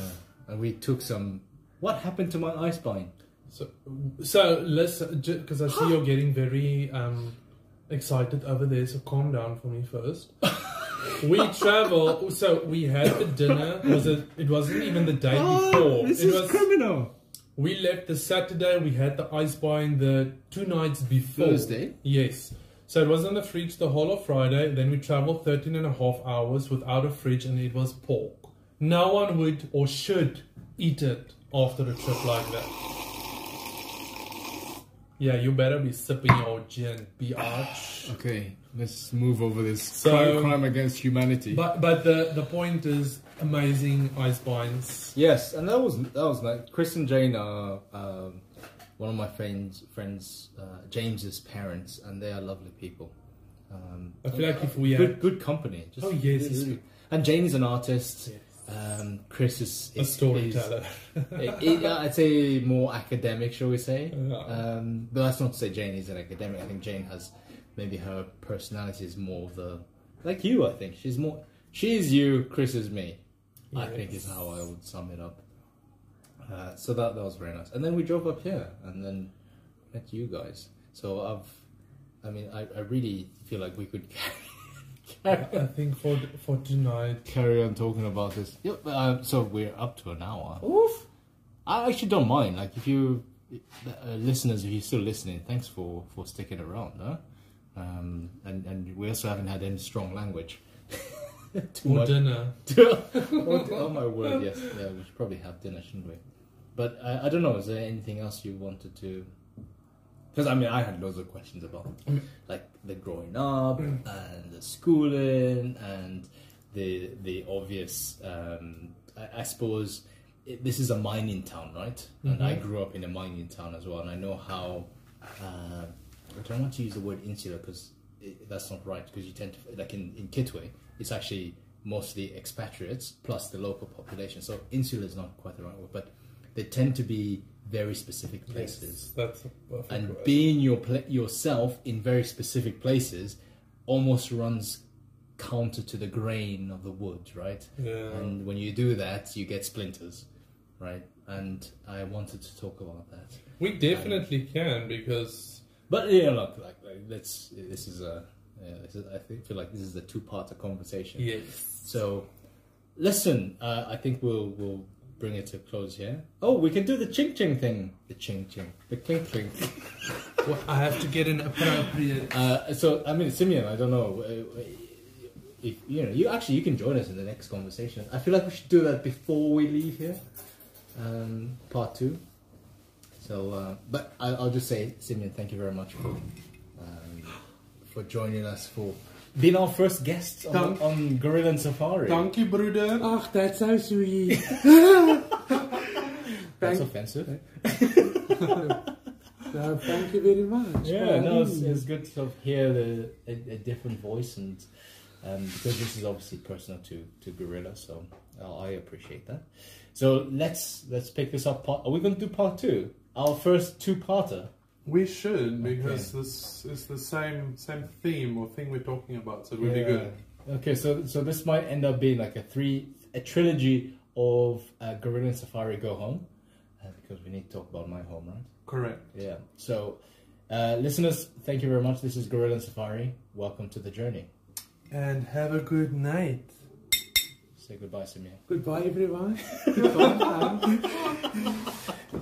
and we took some. What happened to my Eisbein? So, so let's because I see you're getting very um, excited over there. So calm down for me first. we travel. So we had the dinner. Was it? It wasn't even the day oh, before. it was. criminal. We left the Saturday. We had the Eisbein the two nights before. Thursday? Yes. So it was in the fridge the whole of Friday. Then we traveled 13 and a half hours without a fridge, and it was pork. No one would or should eat it after a trip like that. Yeah, you better be sipping your gin, biatch. Okay, let's move over this So- crime, crime against humanity. But but the the point is amazing Eisbeins. yes, and that was that was nice. Chris and Jane are um, one of my friends. Friends, uh, James's parents, and they are lovely people. Um, I feel like if we good, had good company. Just Oh, yes, really, yes. And Jane is an artist. Yes. Um, Chris is, a storyteller. is- it- I'd say more academic, shall we say? Yeah. Um, but that's not to say Jane is an academic. I think Jane has maybe her personality is more of the like you. I think she's more. She's you. Chris is me. I think is how I would sum it up. Uh, so that that was very nice. And then we drove up here, and then met you guys. So I've, I mean, I, I really feel like we could carry, I think for for tonight. carry on talking about this. Yep. Uh, so we're up to an hour. Oof. I actually don't mind. Like if you uh, listeners, if you're still listening, thanks for for sticking around. Huh? Um, and and we also haven't had any strong language. Too Or much. dinner. oh, my word! Yes, yeah, we should probably have dinner, shouldn't we? But I, I don't know. Is there anything else you wanted to? Because I mean, I had loads of questions about like the growing up and the schooling and the the obvious. Um, I, I suppose it, this is a mining town, right? And I grew up in a mining town as well, and I know how. Uh, I don't want to use the word insular because that's not right. Because you tend to like in in Kitwe, it's actually mostly expatriates plus the local population. So insular is not quite the right word, but they tend to be very specific places Yes, that's a perfect and word. being your yourself in very specific places almost runs counter to the grain of the wood, right? Yeah. And when you do that, you get splinters, right? And I wanted to talk about that. We definitely can because But yeah, look, like, like let's. This is a. Yeah, this is, I think, feel like this is a two-part conversation. yes. So, listen, uh, I think we'll we'll bring it to a close here. Oh, we can do the ching ching thing. The ching ching. The clink clink. Well, I have to get an appropriate. Uh, so I mean, Simeon, I don't know uh, if you know. You actually you can join us in the next conversation. I feel like we should do that before we leave here. Um, part two. So, uh, but I, I'll just say, Simeon, thank you very much for um, for joining us for being our first guest on, Dank- on Gorilla and Safari. Dankie broeder. Ach, that's so sweet. That's offensive. no, thank you very much. Yeah, no, it's, Mm. it's good to sort of hear the, a, a different voice, and um, because this is obviously personal to to Gorilla, so uh, I appreciate that. So let's let's pick this up. Part, are we going to do part two? Our first two-parter. We should because this is the same same theme or thing we're talking about, so it would be good. Okay, so so this might end up being like a three a trilogy of uh, Gorilla and Safari Go Home, uh, because we need to talk about my home, right? Correct. Yeah. So, uh, listeners, thank you very much. This is Gorilla and Safari. Welcome to the journey. And have a good night. Say goodbye, Samir. Goodbye, everyone. Goodbye. thank you.